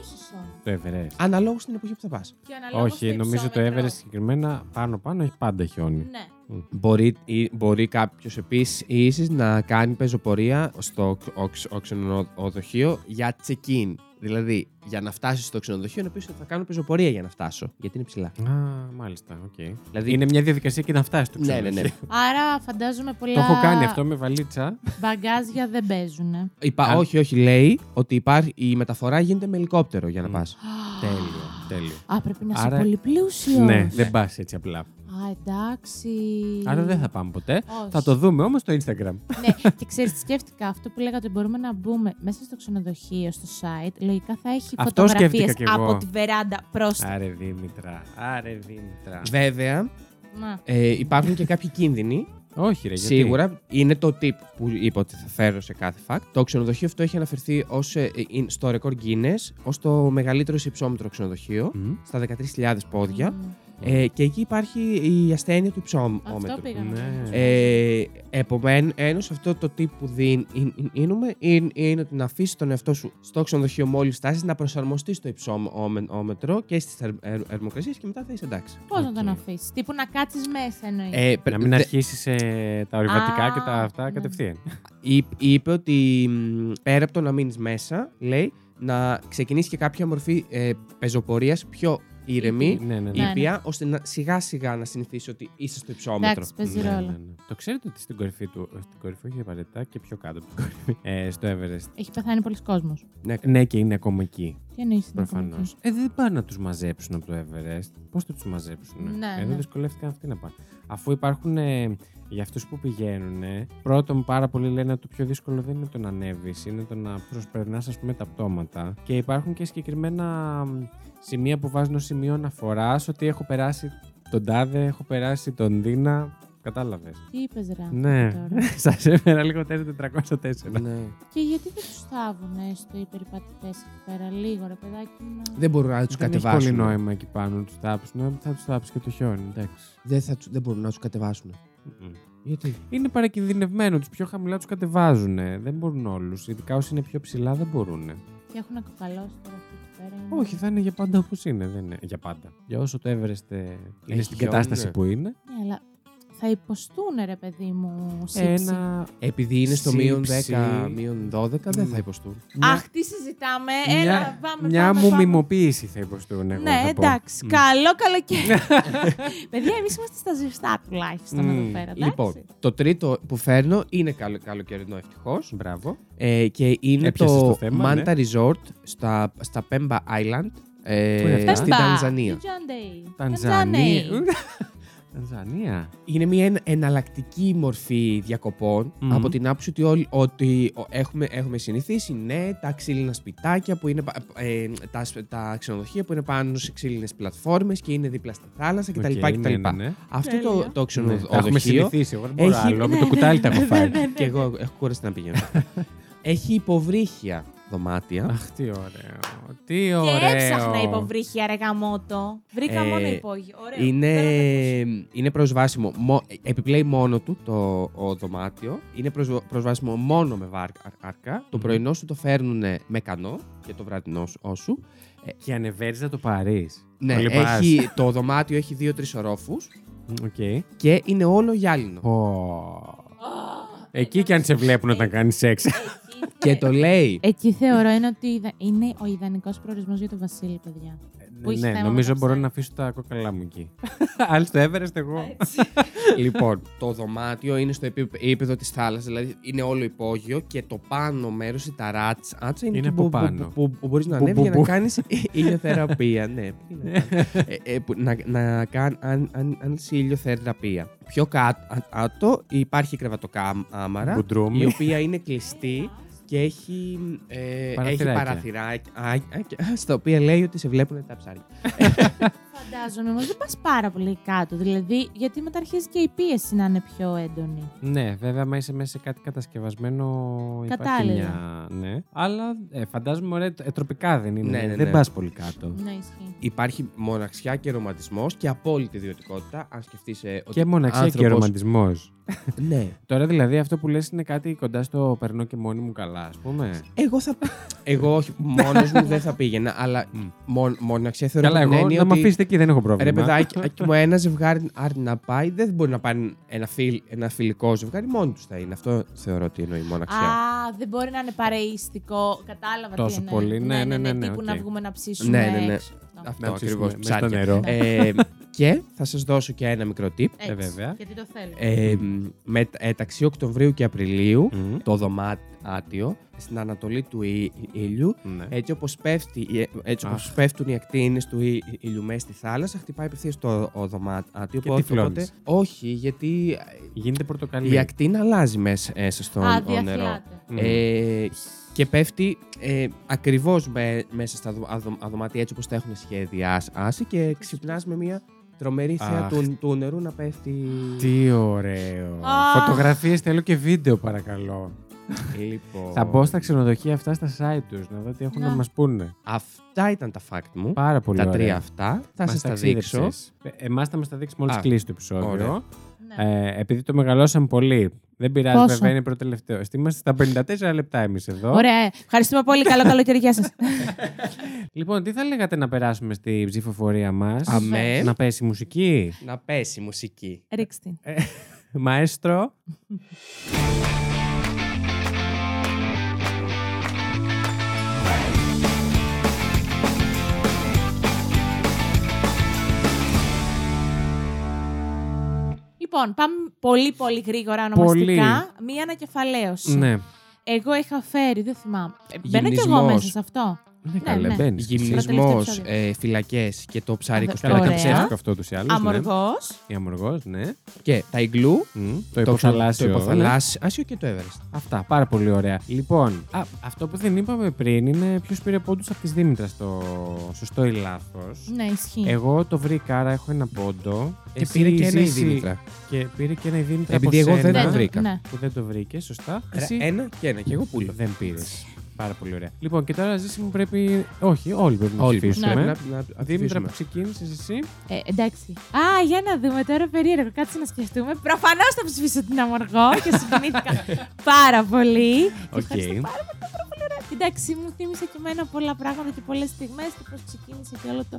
[SPEAKER 2] έχει όν.
[SPEAKER 1] Το Everest.
[SPEAKER 3] Αναλόγως στην εποχή που θα πας.
[SPEAKER 2] Και αναλόγως
[SPEAKER 1] Όχι,
[SPEAKER 2] το
[SPEAKER 1] νομίζω το
[SPEAKER 2] υψόμετρο.
[SPEAKER 1] Everest συγκεκριμένα πάνω-πάνω έχει πάντα χιόνι.
[SPEAKER 2] Ναι.
[SPEAKER 3] Μπορεί, ή- μπορεί κάποιος επίσης να κάνει πεζοπορία στο ξ- ο ξ- ο ξενοδοχείο για check-in. Δηλαδή, για να φτάσει στο ξενοδοχείο, να πει ότι θα κάνω πεζοπορία για να φτάσω. Γιατί είναι ψηλά.
[SPEAKER 1] Α, μάλιστα, οκ.
[SPEAKER 3] Δηλαδή,
[SPEAKER 1] Είναι μια διαδικασία και να φτάσει στο
[SPEAKER 3] Ναι, ναι, ναι.
[SPEAKER 1] ξενοδοχείο.
[SPEAKER 2] Άρα φαντάζομαι πολλά
[SPEAKER 1] Το έχω κάνει αυτό με βαλίτσα.
[SPEAKER 2] μπαγκάζια δεν παίζουν.
[SPEAKER 3] Υπά...
[SPEAKER 1] Αν-
[SPEAKER 3] Όχι, όχι, λέει ότι υπάρχει... η μεταφορά γίνεται με ελικόπτερο για να
[SPEAKER 1] Μμ.
[SPEAKER 3] πας.
[SPEAKER 1] Τέλειο, τέλειο.
[SPEAKER 2] Α, πρέπει να είσαι
[SPEAKER 1] Άρα-
[SPEAKER 2] πολύ πλούσιος.
[SPEAKER 1] Ναι, δεν πας έτσι απλά.
[SPEAKER 2] Α, εντάξει.
[SPEAKER 1] Άρα δεν θα πάμε ποτέ.
[SPEAKER 2] Όχι.
[SPEAKER 1] Θα το δούμε όμως στο Instagram.
[SPEAKER 2] ναι, και ξέρεις τι σκέφτηκα; Αυτό που λέγατε ότι μπορούμε να μπούμε μέσα στο ξενοδοχείο, στο site. Λογικά θα έχει
[SPEAKER 1] Αυτό
[SPEAKER 2] φωτογραφίες
[SPEAKER 1] σκέφτηκα κι εγώ.
[SPEAKER 2] από τη βεράντα προς.
[SPEAKER 1] Άρε Δήμητρα, άρε Δήμητρα.
[SPEAKER 3] Βέβαια,
[SPEAKER 2] Να.
[SPEAKER 3] ε, υπάρχουν και κάποιοι κίνδυνοι.
[SPEAKER 1] Όχι, ρε, γιατί;
[SPEAKER 3] Σίγουρα είναι το tip που είπα ότι θα φέρω σε κάθε fact. Το ξενοδοχείο αυτό έχει αναφερθεί ως, ε, ε, στο ρεκόρ Guinness ως το μεγαλύτερο σε υψόμετρο ξενοδοχείο,
[SPEAKER 1] Μμ.
[SPEAKER 3] στα 13.000 πόδια.
[SPEAKER 2] Μμ.
[SPEAKER 3] Ε, και εκεί υπάρχει η ασθένεια του υψόμετρου.
[SPEAKER 2] Αυτό πήγα να
[SPEAKER 1] Ναι.
[SPEAKER 2] πω.
[SPEAKER 3] Ε, Επομένως, αυτό το tip που δίνουμε είναι, είναι, είναι ότι να αφήσει τον εαυτό σου στο ξενοδοχείο μόλις φτάσεις να προσαρμοστεί στο υψόμετρο και στις θερμοκρασίες και μετά θα είσαι εντάξει.
[SPEAKER 2] Πώς να
[SPEAKER 1] Οκ.
[SPEAKER 2] τον αφήσεις; Τύπου να κάτσεις μέσα εννοείς.
[SPEAKER 3] Ε, πρέ-
[SPEAKER 1] Να μην
[SPEAKER 3] δε-
[SPEAKER 1] αρχίσεις τα ορειβατικά
[SPEAKER 2] Α,
[SPEAKER 1] και τα αυτά
[SPEAKER 2] ναι.
[SPEAKER 1] κατευθείαν.
[SPEAKER 3] Είπε, είπε ότι μ, πέρα από το να μείνεις μέσα, λέει να ξεκινήσεις και κάποια μορφή ε, πεζοπορίας πιο ήρεμη,
[SPEAKER 1] Ναι, ναι, ναι.
[SPEAKER 2] Ναι.
[SPEAKER 3] ήπια, ώστε να, σιγά σιγά να συνηθίσει ότι είσαι στο υψόμετρο.
[SPEAKER 2] Εντάξει, παίζει
[SPEAKER 1] Ναι,
[SPEAKER 2] ρόλο.
[SPEAKER 1] ναι, ναι. Το ξέρετε ότι στην κορυφή του. ε, Στην κορυφή, όχι απαραίτητα και πιο κάτω από την κορυφή. Ε, στο Everest.
[SPEAKER 2] Έχει πεθάνει πολλοί κόσμος.
[SPEAKER 3] Ναι,
[SPEAKER 1] Ναι, και είναι ακόμα εκεί.
[SPEAKER 2] Τι εννοείς την
[SPEAKER 1] Προφανώς. Ε, δεν πάνε να τους μαζέψουν από το Everest. Πώς θα τους μαζέψουν.
[SPEAKER 2] Ναι,
[SPEAKER 1] Εδώ
[SPEAKER 2] ναι.
[SPEAKER 1] δυσκολεύτηκαν αυτοί να πάνε. Αφού υπάρχουν ε, για αυτούς που πηγαίνουν, πρώτον πάρα πολλοί λένε ότι το πιο δύσκολο δεν είναι το να ανέβεις, είναι το να προσπερνάς, ας πούμε, τα πτώματα. Και υπάρχουν και συγκεκριμένα μ, σημεία που βάζουν ως σημείο αναφοράς ότι έχω περάσει τον Τάδε, έχω περάσει τον Δίνα. Κατάλαβες.
[SPEAKER 2] Τι είπες, Ρα.
[SPEAKER 1] Ναι.
[SPEAKER 2] τώρα;
[SPEAKER 1] Σας έφερα λίγο 404.
[SPEAKER 3] ναι.
[SPEAKER 2] Και γιατί δεν τους θάβουν στο οι περιπατητές εκεί πέρα, λίγο ρε παιδάκι μου. να-
[SPEAKER 3] Δεν μπορούν να τους
[SPEAKER 1] Δεν έχει πολύ
[SPEAKER 3] κατεβάσουν.
[SPEAKER 1] νόημα εκεί πάνω να τους θάψουν. Θα τους θάψει και το χιόνι, εντάξει.
[SPEAKER 3] Δεν, θα, τους- δεν μπορούν να τους κατεβάσουν.
[SPEAKER 1] Μμμ.
[SPEAKER 3] Γιατί;
[SPEAKER 1] Είναι παρακινδυνευμένο. Τους πιο χαμηλά τους κατεβάζουν. Δεν μπορούν όλους. Ειδικά όσοι είναι πιο ψηλά δεν μπορούν.
[SPEAKER 2] Και έχουν κοκαλώσει τώρα αυτή εκεί πέρα. είναι-
[SPEAKER 1] Όχι, θα είναι για πάντα όπως είναι. Δεν είναι για πάντα. Για όσο το Everest ε, είναι
[SPEAKER 3] Έχει
[SPEAKER 1] στην
[SPEAKER 3] χιόνι,
[SPEAKER 1] κατάσταση
[SPEAKER 3] ναι.
[SPEAKER 1] που είναι.
[SPEAKER 2] Ναι, αλλά θα υποστούν ρε παιδί μου σύψη.
[SPEAKER 1] Ένα.
[SPEAKER 3] Επειδή είναι στο μείον 10,
[SPEAKER 1] Σύψη.
[SPEAKER 3] μείον 12, δεν
[SPEAKER 1] Μμ.
[SPEAKER 3] θα υποστούν.
[SPEAKER 2] Αχ, τι συζητάμε. Έλα,
[SPEAKER 1] μια,
[SPEAKER 2] πάμε.
[SPEAKER 1] μια
[SPEAKER 2] πάμε,
[SPEAKER 1] μου
[SPEAKER 2] πάμε.
[SPEAKER 1] μιμοποίηση θα υποστούν. Εγώ,
[SPEAKER 2] Ναι,
[SPEAKER 1] θα πω.
[SPEAKER 2] εντάξει.
[SPEAKER 1] Μμ.
[SPEAKER 2] Καλό καλοκαίρι. Παιδιά, εμείς είμαστε στα ζεστά τουλάχιστον
[SPEAKER 1] Μμ.
[SPEAKER 2] εδώ πέρα. εντάξει.
[SPEAKER 3] Λοιπόν, το τρίτο που φέρνω είναι καλο, καλοκαιρινό ευτυχώς.
[SPEAKER 1] Μπράβο.
[SPEAKER 3] Ε, και είναι
[SPEAKER 1] Έπιασες
[SPEAKER 3] το,
[SPEAKER 1] το θέμα, ναι.
[SPEAKER 3] Manta Resort στα, στα Pemba Island
[SPEAKER 1] Πού είναι
[SPEAKER 3] ε,
[SPEAKER 1] αυτά;
[SPEAKER 3] στην
[SPEAKER 2] Πέμπα,
[SPEAKER 3] Τανζανία.
[SPEAKER 2] Τανζανία.
[SPEAKER 1] Τανζανία. Τανζανία.
[SPEAKER 3] Είναι μια εν- εναλλακτική μορφή διακοπών
[SPEAKER 1] Μμμ.
[SPEAKER 3] από την άποψη ότι, όλοι, ότι ο- έχουμε, έχουμε συνηθίσει ναι, τα ξύλινα σπιτάκια, που είναι, πα- ε, τα, σπ- τα ξενοδοχεία που είναι πάνω σε ξύλινες πλατφόρμες και είναι δίπλα στη θάλασσα κτλ.
[SPEAKER 1] Οκ,
[SPEAKER 3] κτλ.
[SPEAKER 1] ναι, ναι, ναι.
[SPEAKER 3] Αυτό
[SPEAKER 2] Τέλεια.
[SPEAKER 3] το, το
[SPEAKER 1] Ναι, τα έχουμε
[SPEAKER 3] ξενοδοχείο
[SPEAKER 1] συνηθίσει. Εγώ δεν μπορώ
[SPEAKER 3] έχει-
[SPEAKER 1] άλλο. Με το κουτάλι τα έχω φάει.
[SPEAKER 3] και εγώ έχω κουραστεί να πηγαίνω. έχει υποβρύχια δωμάτια.
[SPEAKER 1] Αχ, τι ωραίο. Τι
[SPEAKER 2] Και
[SPEAKER 1] ωραίο.
[SPEAKER 2] έψαχνα υποβρύχια ρε γαμώτο. Βρήκα
[SPEAKER 3] Ε,
[SPEAKER 2] μόνο υπόγειο. Ωραίο.
[SPEAKER 3] Είναι,
[SPEAKER 2] Θέλω να το ακούσω.
[SPEAKER 3] είναι προσβάσιμο. μο- επιπλέει μόνο του το ο δωμάτιο. Είναι προσβ- προσβάσιμο μόνο με βάρκα. Το
[SPEAKER 1] Μμμ.
[SPEAKER 3] πρωινό σου το φέρνουν με κανό και το βραδινό σου- όσου.
[SPEAKER 1] Και ανεβαίνεις να το πάρεις.
[SPEAKER 3] Ναι, έχει, το δωμάτιο έχει δύο-τρεις ορόφους
[SPEAKER 1] Οκ.
[SPEAKER 3] και είναι όλο γυάλινο.
[SPEAKER 1] Ω. Εκεί και αν σε βλέπουν όταν κάνεις σεξ.
[SPEAKER 2] Εκεί
[SPEAKER 3] και το λέει.
[SPEAKER 2] Εκεί θεωρώ είναι ότι ιδα- είναι ο ιδανικός προορισμός για τον Βασίλη, παιδιά. Που είχε
[SPEAKER 1] ναι,
[SPEAKER 2] θέμα με
[SPEAKER 1] νομίζω
[SPEAKER 2] τα
[SPEAKER 1] μπορώ
[SPEAKER 2] ψάρια.
[SPEAKER 1] να αφήσω τα κόκαλά μου εκεί. Άλλοι το Everest, εγώ.
[SPEAKER 3] λοιπόν, το δωμάτιο είναι στο επίπεδο, επίπεδο της θάλασσας, δηλαδή είναι όλο υπόγειο και το πάνω μέρος, η ταράτσα, άτσα, είναι,
[SPEAKER 1] Είναι
[SPEAKER 3] εκεί
[SPEAKER 1] από
[SPEAKER 3] που,
[SPEAKER 1] πάνω.
[SPEAKER 3] που, που, που μπορείς να
[SPEAKER 1] Που,
[SPEAKER 3] ανέβεις
[SPEAKER 1] που,
[SPEAKER 3] για
[SPEAKER 1] που.
[SPEAKER 3] να κάνει ηλιοθεραπεία. ναι, τι να κάνεις. ε, ε, που- να, να κάνει αν, αν, αν είσαι ηλιοθεραπεία. Πιο κάτω υπάρχει η κρεβατοκάμαρα,
[SPEAKER 1] Μπουντρούμι.
[SPEAKER 3] η οποία είναι κλειστή και έχει, ε, έχει
[SPEAKER 1] Παραθυράκια.
[SPEAKER 3] παραθυράκια, στα οποία λέει ότι σε βλέπουν τα ψάρια.
[SPEAKER 2] Φαντάζομαι όμως δεν πας πάρα πολύ κάτω. Δηλαδή, γιατί μετά αρχίζει και η πίεση να είναι πιο έντονη.
[SPEAKER 1] Ναι, βέβαια, άμα είσαι μέσα σε κάτι κατασκευασμένο. υπάρχει
[SPEAKER 2] Κατάλληλα.
[SPEAKER 1] Μια... Ναι. Αλλά ε, φαντάζομαι, ωραία, ε, τροπικά δεν είναι.
[SPEAKER 3] Ναι, ναι,
[SPEAKER 1] δεν
[SPEAKER 3] ναι.
[SPEAKER 1] πας πολύ κάτω.
[SPEAKER 2] Ναι, ισχύει.
[SPEAKER 3] Υπάρχει μοναξιά και ρομαντισμός και απόλυτη ιδιωτικότητα. Αν σκεφτείς. Ε, ότι
[SPEAKER 1] Και μοναξία και
[SPEAKER 3] άνθρωπος-
[SPEAKER 1] ρομαντισμός.
[SPEAKER 3] Ναι.
[SPEAKER 1] Τώρα δηλαδή αυτό που λες είναι κάτι κοντά στο περνώ και μόνη μου καλά, ας πούμε.
[SPEAKER 3] Εγώ θα. εγώ όχι, μόνος μου δεν θα πήγαινα, αλλά
[SPEAKER 1] Μμ.
[SPEAKER 3] μον, μοναξιά θεωρώ
[SPEAKER 1] Καλά,
[SPEAKER 3] την
[SPEAKER 1] εγώ
[SPEAKER 3] έννοια
[SPEAKER 1] να με
[SPEAKER 3] ότι-
[SPEAKER 1] αφήσετε εκεί δεν έχω πρόβλημα.
[SPEAKER 3] Ρε παιδάκι, άκι μου ένα ζευγάρι άρτη να πάει, δεν μπορεί να πάρει ένα, φιλ, ένα φιλικό ζευγάρι, μόνο τους θα είναι. Αυτό θεωρώ ότι εννοεί μοναξιά.
[SPEAKER 2] Α, δεν μπορεί να είναι παρεϊστικό. Κατάλαβα
[SPEAKER 1] Τόσο
[SPEAKER 2] τι εννοεί.
[SPEAKER 1] πολύ. Ναι, ναι, ναι, ναι,
[SPEAKER 2] τύπου
[SPEAKER 1] οκ.
[SPEAKER 2] να βγούμε να ψήσουμε.
[SPEAKER 3] Ναι, ναι, ναι.
[SPEAKER 2] έξω. Αυτό.
[SPEAKER 3] Αυτό
[SPEAKER 1] Να ψήσουμε
[SPEAKER 3] ακριβώς.
[SPEAKER 1] μέσα στο νερό.
[SPEAKER 3] Ε, και θα σας δώσω και ένα μικρό tip.
[SPEAKER 2] Έτσι,
[SPEAKER 1] Ε, βέβαια.
[SPEAKER 2] Γιατί το θέλω.
[SPEAKER 3] Ε, μεταξύ Οκτωβρίου και Απριλίου,
[SPEAKER 1] Μμ.
[SPEAKER 3] το δωμάτιο στην ανατολή του ήλ- ήλιου
[SPEAKER 1] Ναι.
[SPEAKER 3] Έτσι όπως, πέφτει, ε, έτσι όπως
[SPEAKER 1] Αχ.
[SPEAKER 3] πέφτουν οι ακτίνες του ήλ- ήλιου μέσα στη θάλασσα, χτυπάει απευθείας το ο δωμάτιο.
[SPEAKER 1] Και
[SPEAKER 3] οπότε-
[SPEAKER 1] τυφλώνεις.
[SPEAKER 3] όχι, γιατί
[SPEAKER 1] Γίνεται πορτοκαλί.
[SPEAKER 3] η ακτίνα αλλάζει μέσα, μέσα στο
[SPEAKER 2] Α,
[SPEAKER 3] ο νερό.
[SPEAKER 2] διαφυλάται.
[SPEAKER 1] Μμ.
[SPEAKER 3] Ε, και πέφτει ε, ακριβώς με- μέσα στα δω- αδω- δωμάτια έτσι όπως τα έχουν σχεδιάσει και ξυπνάς με μια τρομερή θέα
[SPEAKER 1] Αχ.
[SPEAKER 3] του, του νερού να πέφτει.
[SPEAKER 1] Τι ωραίο.
[SPEAKER 2] Αχ.
[SPEAKER 1] Φωτογραφίες θέλω και βίντεο, παρακαλώ.
[SPEAKER 3] Λοιπόν,
[SPEAKER 1] Θα μπω στα ξενοδοχεία αυτά στα site τους να δω τι έχουν να
[SPEAKER 2] Να.
[SPEAKER 1] μας πούνε.
[SPEAKER 3] Αυτά ήταν τα fact μου.
[SPEAKER 1] Πάρα πολύ
[SPEAKER 3] τα
[SPEAKER 1] ωραία.
[SPEAKER 3] τρία αυτά. Θα
[SPEAKER 1] Μας
[SPEAKER 3] σας τα δείξω.
[SPEAKER 1] ταξίδεψες. Ε, εμάς θα μας τα δείξει μόλις
[SPEAKER 3] Α,
[SPEAKER 1] κλείσει το επεισόδιο.
[SPEAKER 3] ωραία.
[SPEAKER 2] Ναι.
[SPEAKER 1] Ε, επειδή το μεγαλώσαμε πολύ. Δεν πειράζει,
[SPEAKER 2] Πόσο;
[SPEAKER 1] βέβαια είναι προτελευταίο. Είμαστε στα 54 λεπτά εμείς εδώ.
[SPEAKER 2] Ωραία. Ευχαριστούμε πολύ. Καλό καλοκαίρι. Γεια σας.
[SPEAKER 1] Λοιπόν, τι θα λέγατε να περάσουμε στη ψηφοφορία μας;
[SPEAKER 3] Αμέ.
[SPEAKER 1] Να πέσει η μουσική;
[SPEAKER 3] Να πέσει η μουσική.
[SPEAKER 2] Ρίξτε. την.
[SPEAKER 1] Μαέστρο.
[SPEAKER 2] Λοιπόν, πάμε πολύ πολύ γρήγορα
[SPEAKER 1] Πολύ.
[SPEAKER 2] ονομαστικά. Μία ανακεφαλαίωση.
[SPEAKER 1] Ναι.
[SPEAKER 2] Εγώ είχα φέρει, δεν θυμάμαι. Ε, Μπαίνω κι εγώ
[SPEAKER 3] Γυμνισμός.
[SPEAKER 2] μέσα σε αυτό.
[SPEAKER 1] Ναι, καλά,
[SPEAKER 2] ναι.
[SPEAKER 1] μπαίνεις κι εσύ.
[SPEAKER 3] Γυμνισμό,
[SPEAKER 2] τελευταίο
[SPEAKER 3] ε, φυλακές και το ψάρι
[SPEAKER 2] Α,
[SPEAKER 3] 25
[SPEAKER 1] Καλά, και
[SPEAKER 2] Ωραία.
[SPEAKER 1] ψεύτικο αυτό τους ή άλλου.
[SPEAKER 2] Αμοργός.
[SPEAKER 1] Η αμοργός, ναι.
[SPEAKER 3] Και τα ιγκλού,
[SPEAKER 1] Μμ, Το
[SPEAKER 3] το,
[SPEAKER 1] υποθαλάσσιο.
[SPEAKER 3] το
[SPEAKER 1] ναι.
[SPEAKER 3] υποθαλάσσιο και το Everest.
[SPEAKER 1] Αυτά, πάρα πολύ ωραία. Λοιπόν, α, αυτό που δεν είπαμε πριν είναι ποιος πήρε πόντους από τη Δήμητρας στο σωστό ή λάθος.
[SPEAKER 2] Ναι, ισχύει.
[SPEAKER 1] Εγώ το βρήκα, άρα έχω ένα πόντο.
[SPEAKER 3] Και πήρε και ένα η
[SPEAKER 1] Ζήση,
[SPEAKER 3] Δήμητρα.
[SPEAKER 1] Και πήρε και ένα η Δήμητρα.
[SPEAKER 3] Επειδή
[SPEAKER 1] από
[SPEAKER 3] εγώ δεν
[SPEAKER 1] σένα,
[SPEAKER 3] το
[SPEAKER 2] το-
[SPEAKER 3] βρήκα.
[SPEAKER 2] Ναι.
[SPEAKER 1] Που δεν το βρήκες, σωστά. Εσύ
[SPEAKER 3] Ένα και ένα, και εγώ πουλο.
[SPEAKER 1] δεν πήρες. Πάρα πολύ ωραία. Λοιπόν, και τώρα ψηφίσουμε πρέπει. Όχι, όλοι πρέπει να
[SPEAKER 3] Όλοι
[SPEAKER 1] ψηφίσουμε.
[SPEAKER 3] πρέπει να, να
[SPEAKER 1] Δήμητρα
[SPEAKER 3] ψηφίσουμε.
[SPEAKER 1] που ξεκίνησε εσύ.
[SPEAKER 2] Ε, εντάξει. Α, για να δούμε τώρα περίεργο. Κάτσε να σκεφτούμε. Προφανώς θα ψηφίσω την Αμοργό και συγκινήθηκα πάρα πολύ.
[SPEAKER 1] Οκ.
[SPEAKER 2] Ευχαριστώ πάρα πολύ, πάρα πολύ ωραία. Εντάξει, μου θύμισε και εμένα πολλά πράγματα και πολλές στιγμές και πώς ξεκίνησε και όλο το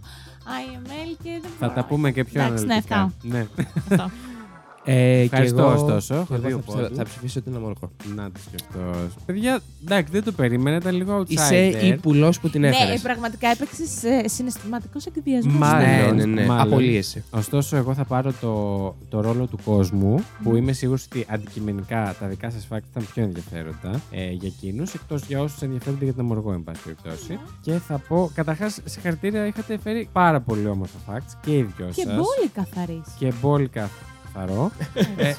[SPEAKER 2] IML και δεν
[SPEAKER 1] Θα
[SPEAKER 2] μπορώ.
[SPEAKER 1] τα πούμε και πιο
[SPEAKER 2] Εντάξει, ναι,
[SPEAKER 1] αναλυτικά.
[SPEAKER 2] αυτά.
[SPEAKER 1] Ναι.
[SPEAKER 2] Αυτό.
[SPEAKER 3] Ε,
[SPEAKER 1] Ευχαριστώ,
[SPEAKER 3] και εγώ,
[SPEAKER 1] ωστόσο. Έχω
[SPEAKER 3] και εγώ
[SPEAKER 1] δύο
[SPEAKER 3] θα, ψηφίσω-
[SPEAKER 1] πόντους.
[SPEAKER 3] θα ψηφίσω την Αμορκό.
[SPEAKER 1] Να το σκεφτώ. Παιδιά, εντάξει, δεν το περίμενα, ήταν λίγο outsider.
[SPEAKER 3] Είσαι η πουλός που την
[SPEAKER 2] ναι,
[SPEAKER 3] έφερες.
[SPEAKER 2] ε, πραγματικά έπαιξε συναισθηματικός εκδιασμό.
[SPEAKER 1] Μάλλον.
[SPEAKER 3] ναι, ναι, ναι.
[SPEAKER 1] μάλλον.
[SPEAKER 3] Απολύεσαι.
[SPEAKER 1] Ωστόσο, εγώ θα πάρω το, το ρόλο του κόσμου, που είμαι σίγουρος ότι αντικειμενικά τα δικά σας facts ήταν πιο ενδιαφέροντα ε, για εκείνους, εκτός για όσους ενδιαφέρονται για την αμοργό, εν πάση περιπτώσει. Και θα πω, καταρχάς, συγχαρητήρια, είχατε φέρει πάρα πολύ όμορφα facts και οι δυο
[SPEAKER 2] Και
[SPEAKER 1] σας.
[SPEAKER 2] πολύ καθαρή.
[SPEAKER 1] Και μπόλικα καθαρό. ε,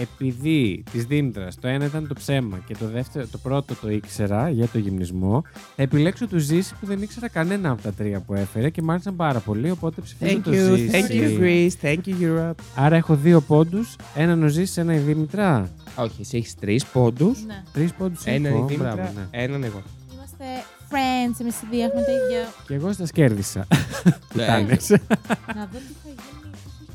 [SPEAKER 1] επειδή της Δήμητρας το ένα ήταν το ψέμα και το, δεύτερο, το πρώτο το ήξερα για το γυμνισμό, θα επιλέξω τους Ζήση που δεν ήξερα κανένα από τα τρία που έφερε και μ' άρεσαν πάρα πολύ. Οπότε ψηφίζω
[SPEAKER 3] Thank
[SPEAKER 1] το
[SPEAKER 3] you,
[SPEAKER 1] Ζήση.
[SPEAKER 3] thank you Greece, thank you Europe.
[SPEAKER 1] Άρα έχω δύο πόντους. Έναν ο Ζήση, ένα η Δήμητρα.
[SPEAKER 3] Όχι, εσύ έχεις τρεις πόντους.
[SPEAKER 2] Ναι.
[SPEAKER 1] Τρεις πόντους
[SPEAKER 3] Έναν η
[SPEAKER 1] έχω.
[SPEAKER 3] Δήμητρα,
[SPEAKER 1] Μπράβο, ναι.
[SPEAKER 3] έναν εγώ.
[SPEAKER 2] Είμαστε friends, εμείς οι δύο έχουμε το ίδιο.
[SPEAKER 1] Και εγώ σας κέρδισα.
[SPEAKER 3] Ναι.
[SPEAKER 1] Πουτάνες.
[SPEAKER 2] να δω τι θα γίνει.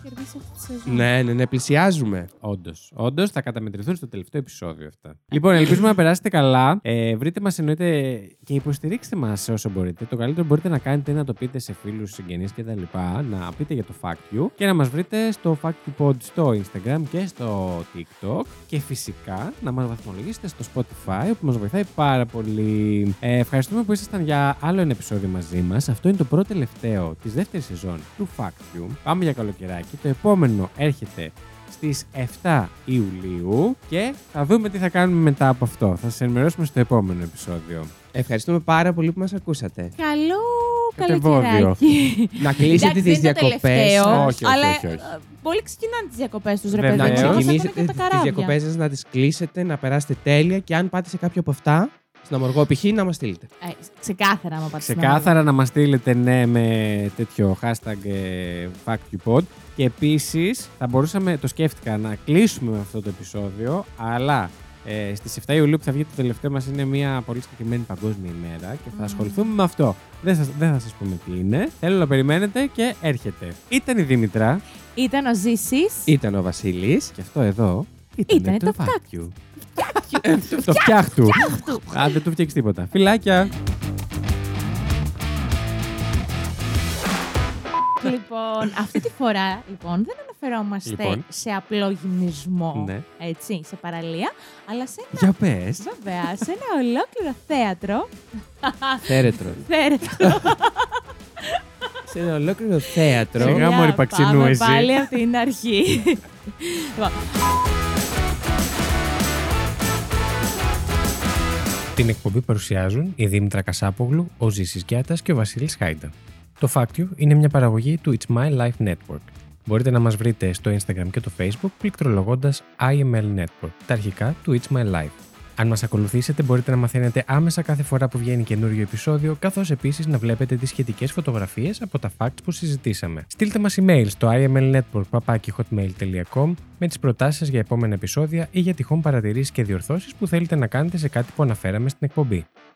[SPEAKER 2] Πώς έχει κερδίσει αυτή τη σεζόν.
[SPEAKER 3] Ναι, ναι, ναι, πλησιάζουμε.
[SPEAKER 1] Όντως. Όντως θα καταμετρηθούν στο τελευταίο επεισόδιο αυτά. Λοιπόν, ελπίζουμε να περάσετε καλά. Ε, βρείτε μας εννοείται και υποστηρίξτε μας όσο μπορείτε. Το καλύτερο μπορείτε να κάνετε είναι να το πείτε σε φίλους, συγγενείς κτλ. Να πείτε για το Fact You και να μας βρείτε στο Fact You Pod στο Instagram και στο TikTok. Και φυσικά να μας βαθμολογήσετε στο Spotify που μας βοηθάει πάρα πολύ. Ε, ευχαριστούμε που ήσασταν για άλλο ένα επεισόδιο μαζί μας. Αυτό είναι το πρώτο τελευταίο της δεύτερης σεζόν του Fact You. Πάμε για καλοκαιράκι. Το επόμενο έρχεται στις 7 Ιουλίου και θα δούμε τι θα κάνουμε μετά από αυτό. Θα σας ενημερώσουμε στο επόμενο επεισόδιο.
[SPEAKER 3] Ευχαριστούμε πάρα πολύ που μας ακούσατε.
[SPEAKER 2] Καλό
[SPEAKER 1] Κατεβόδιο.
[SPEAKER 2] καλοκαιράκι.
[SPEAKER 3] Να κλείσετε
[SPEAKER 2] Εντάξει,
[SPEAKER 3] τις
[SPEAKER 2] δεν είναι το
[SPEAKER 3] διακοπές.
[SPEAKER 2] τελευταίο,
[SPEAKER 1] Όχι, όχι,
[SPEAKER 2] αλλά
[SPEAKER 1] όχι, όχι.
[SPEAKER 2] ε, πολλοί ξεκινάνε τις διακοπές τους, ρε
[SPEAKER 1] Βέβαια,
[SPEAKER 2] παιδί μου.
[SPEAKER 3] Να
[SPEAKER 1] Βεβαίως.
[SPEAKER 2] Όμως
[SPEAKER 3] ξεκινήσετε
[SPEAKER 2] έχουν και τα
[SPEAKER 3] τις
[SPEAKER 2] καράβια.
[SPEAKER 3] διακοπές σας, να τις κλείσετε, να περάσετε τέλεια και αν πάτε σε κάποιο από αυτά, στην Αμοργό π.χ. να μας στείλετε.
[SPEAKER 2] Ε, ξεκάθαρα, άμα πάτε στην
[SPEAKER 1] Ξεκάθαρα να μας στείλετε ναι με τέτοιο hashtag ε, FactUpod και επίσης θα μπορούσαμε, το σκέφτηκα, να κλείσουμε με αυτό το επεισόδιο αλλά ε, στις 7 Ιουλίου που θα βγει το τελευταίο μας είναι μια πολύ συγκεκριμένη παγκόσμια ημέρα και θα
[SPEAKER 2] Μμμ.
[SPEAKER 1] ασχοληθούμε με αυτό. Δεν, σας, δεν θα σας πούμε τι είναι. Θέλω να περιμένετε και έρχεται. Ήταν η Δήμητρα
[SPEAKER 2] Ήταν ο Ζήσης.
[SPEAKER 3] Ήταν ο Βασίλης.
[SPEAKER 1] και αυτό εδώ ήταν
[SPEAKER 2] Ήτανε
[SPEAKER 1] το,
[SPEAKER 2] το
[SPEAKER 1] Fact You. το φτιάχτου. Αν δεν του φτιάξεις τίποτα. Φιλάκια.
[SPEAKER 2] Λοιπόν, αυτή τη φορά λοιπόν, δεν αναφερόμαστε
[SPEAKER 1] Λοιπόν.
[SPEAKER 2] σε απλό γυμνισμό,
[SPEAKER 1] Ναι.
[SPEAKER 2] έτσι, σε παραλία, αλλά σε ένα,
[SPEAKER 1] Για πες.
[SPEAKER 2] βέβαια, σε ένα ολόκληρο θέατρο.
[SPEAKER 3] Θέρετρο.
[SPEAKER 2] Θέατρο.
[SPEAKER 3] σε ένα ολόκληρο θέατρο.
[SPEAKER 1] Σιγά.
[SPEAKER 2] Για
[SPEAKER 1] μωρή Παξινού,
[SPEAKER 2] πάμε
[SPEAKER 1] εσύ.
[SPEAKER 2] πάλι από την αρχή. Λοιπόν,
[SPEAKER 1] Την εκπομπή παρουσιάζουν η Δήμητρα Κασάπογλου, ο Ζήσης Γιάτας και ο Βασίλης Χάιντα. Το Fact You είναι μια παραγωγή του It's My Life Network. Μπορείτε να μας βρείτε στο Instagram και το Facebook πληκτρολογώντας IML Network, τα αρχικά του It's My Life. Αν μας ακολουθήσετε μπορείτε να μαθαίνετε άμεσα κάθε φορά που βγαίνει καινούριο επεισόδιο, καθώς επίσης να βλέπετε τις σχετικές φωτογραφίες από τα facts που συζητήσαμε. Στείλτε μας email στο imlnetwork.hotmail.com με τις προτάσεις σας για επόμενα επεισόδια ή για τυχόν παρατηρήσεις και διορθώσεις που θέλετε να κάνετε σε κάτι που αναφέραμε στην εκπομπή.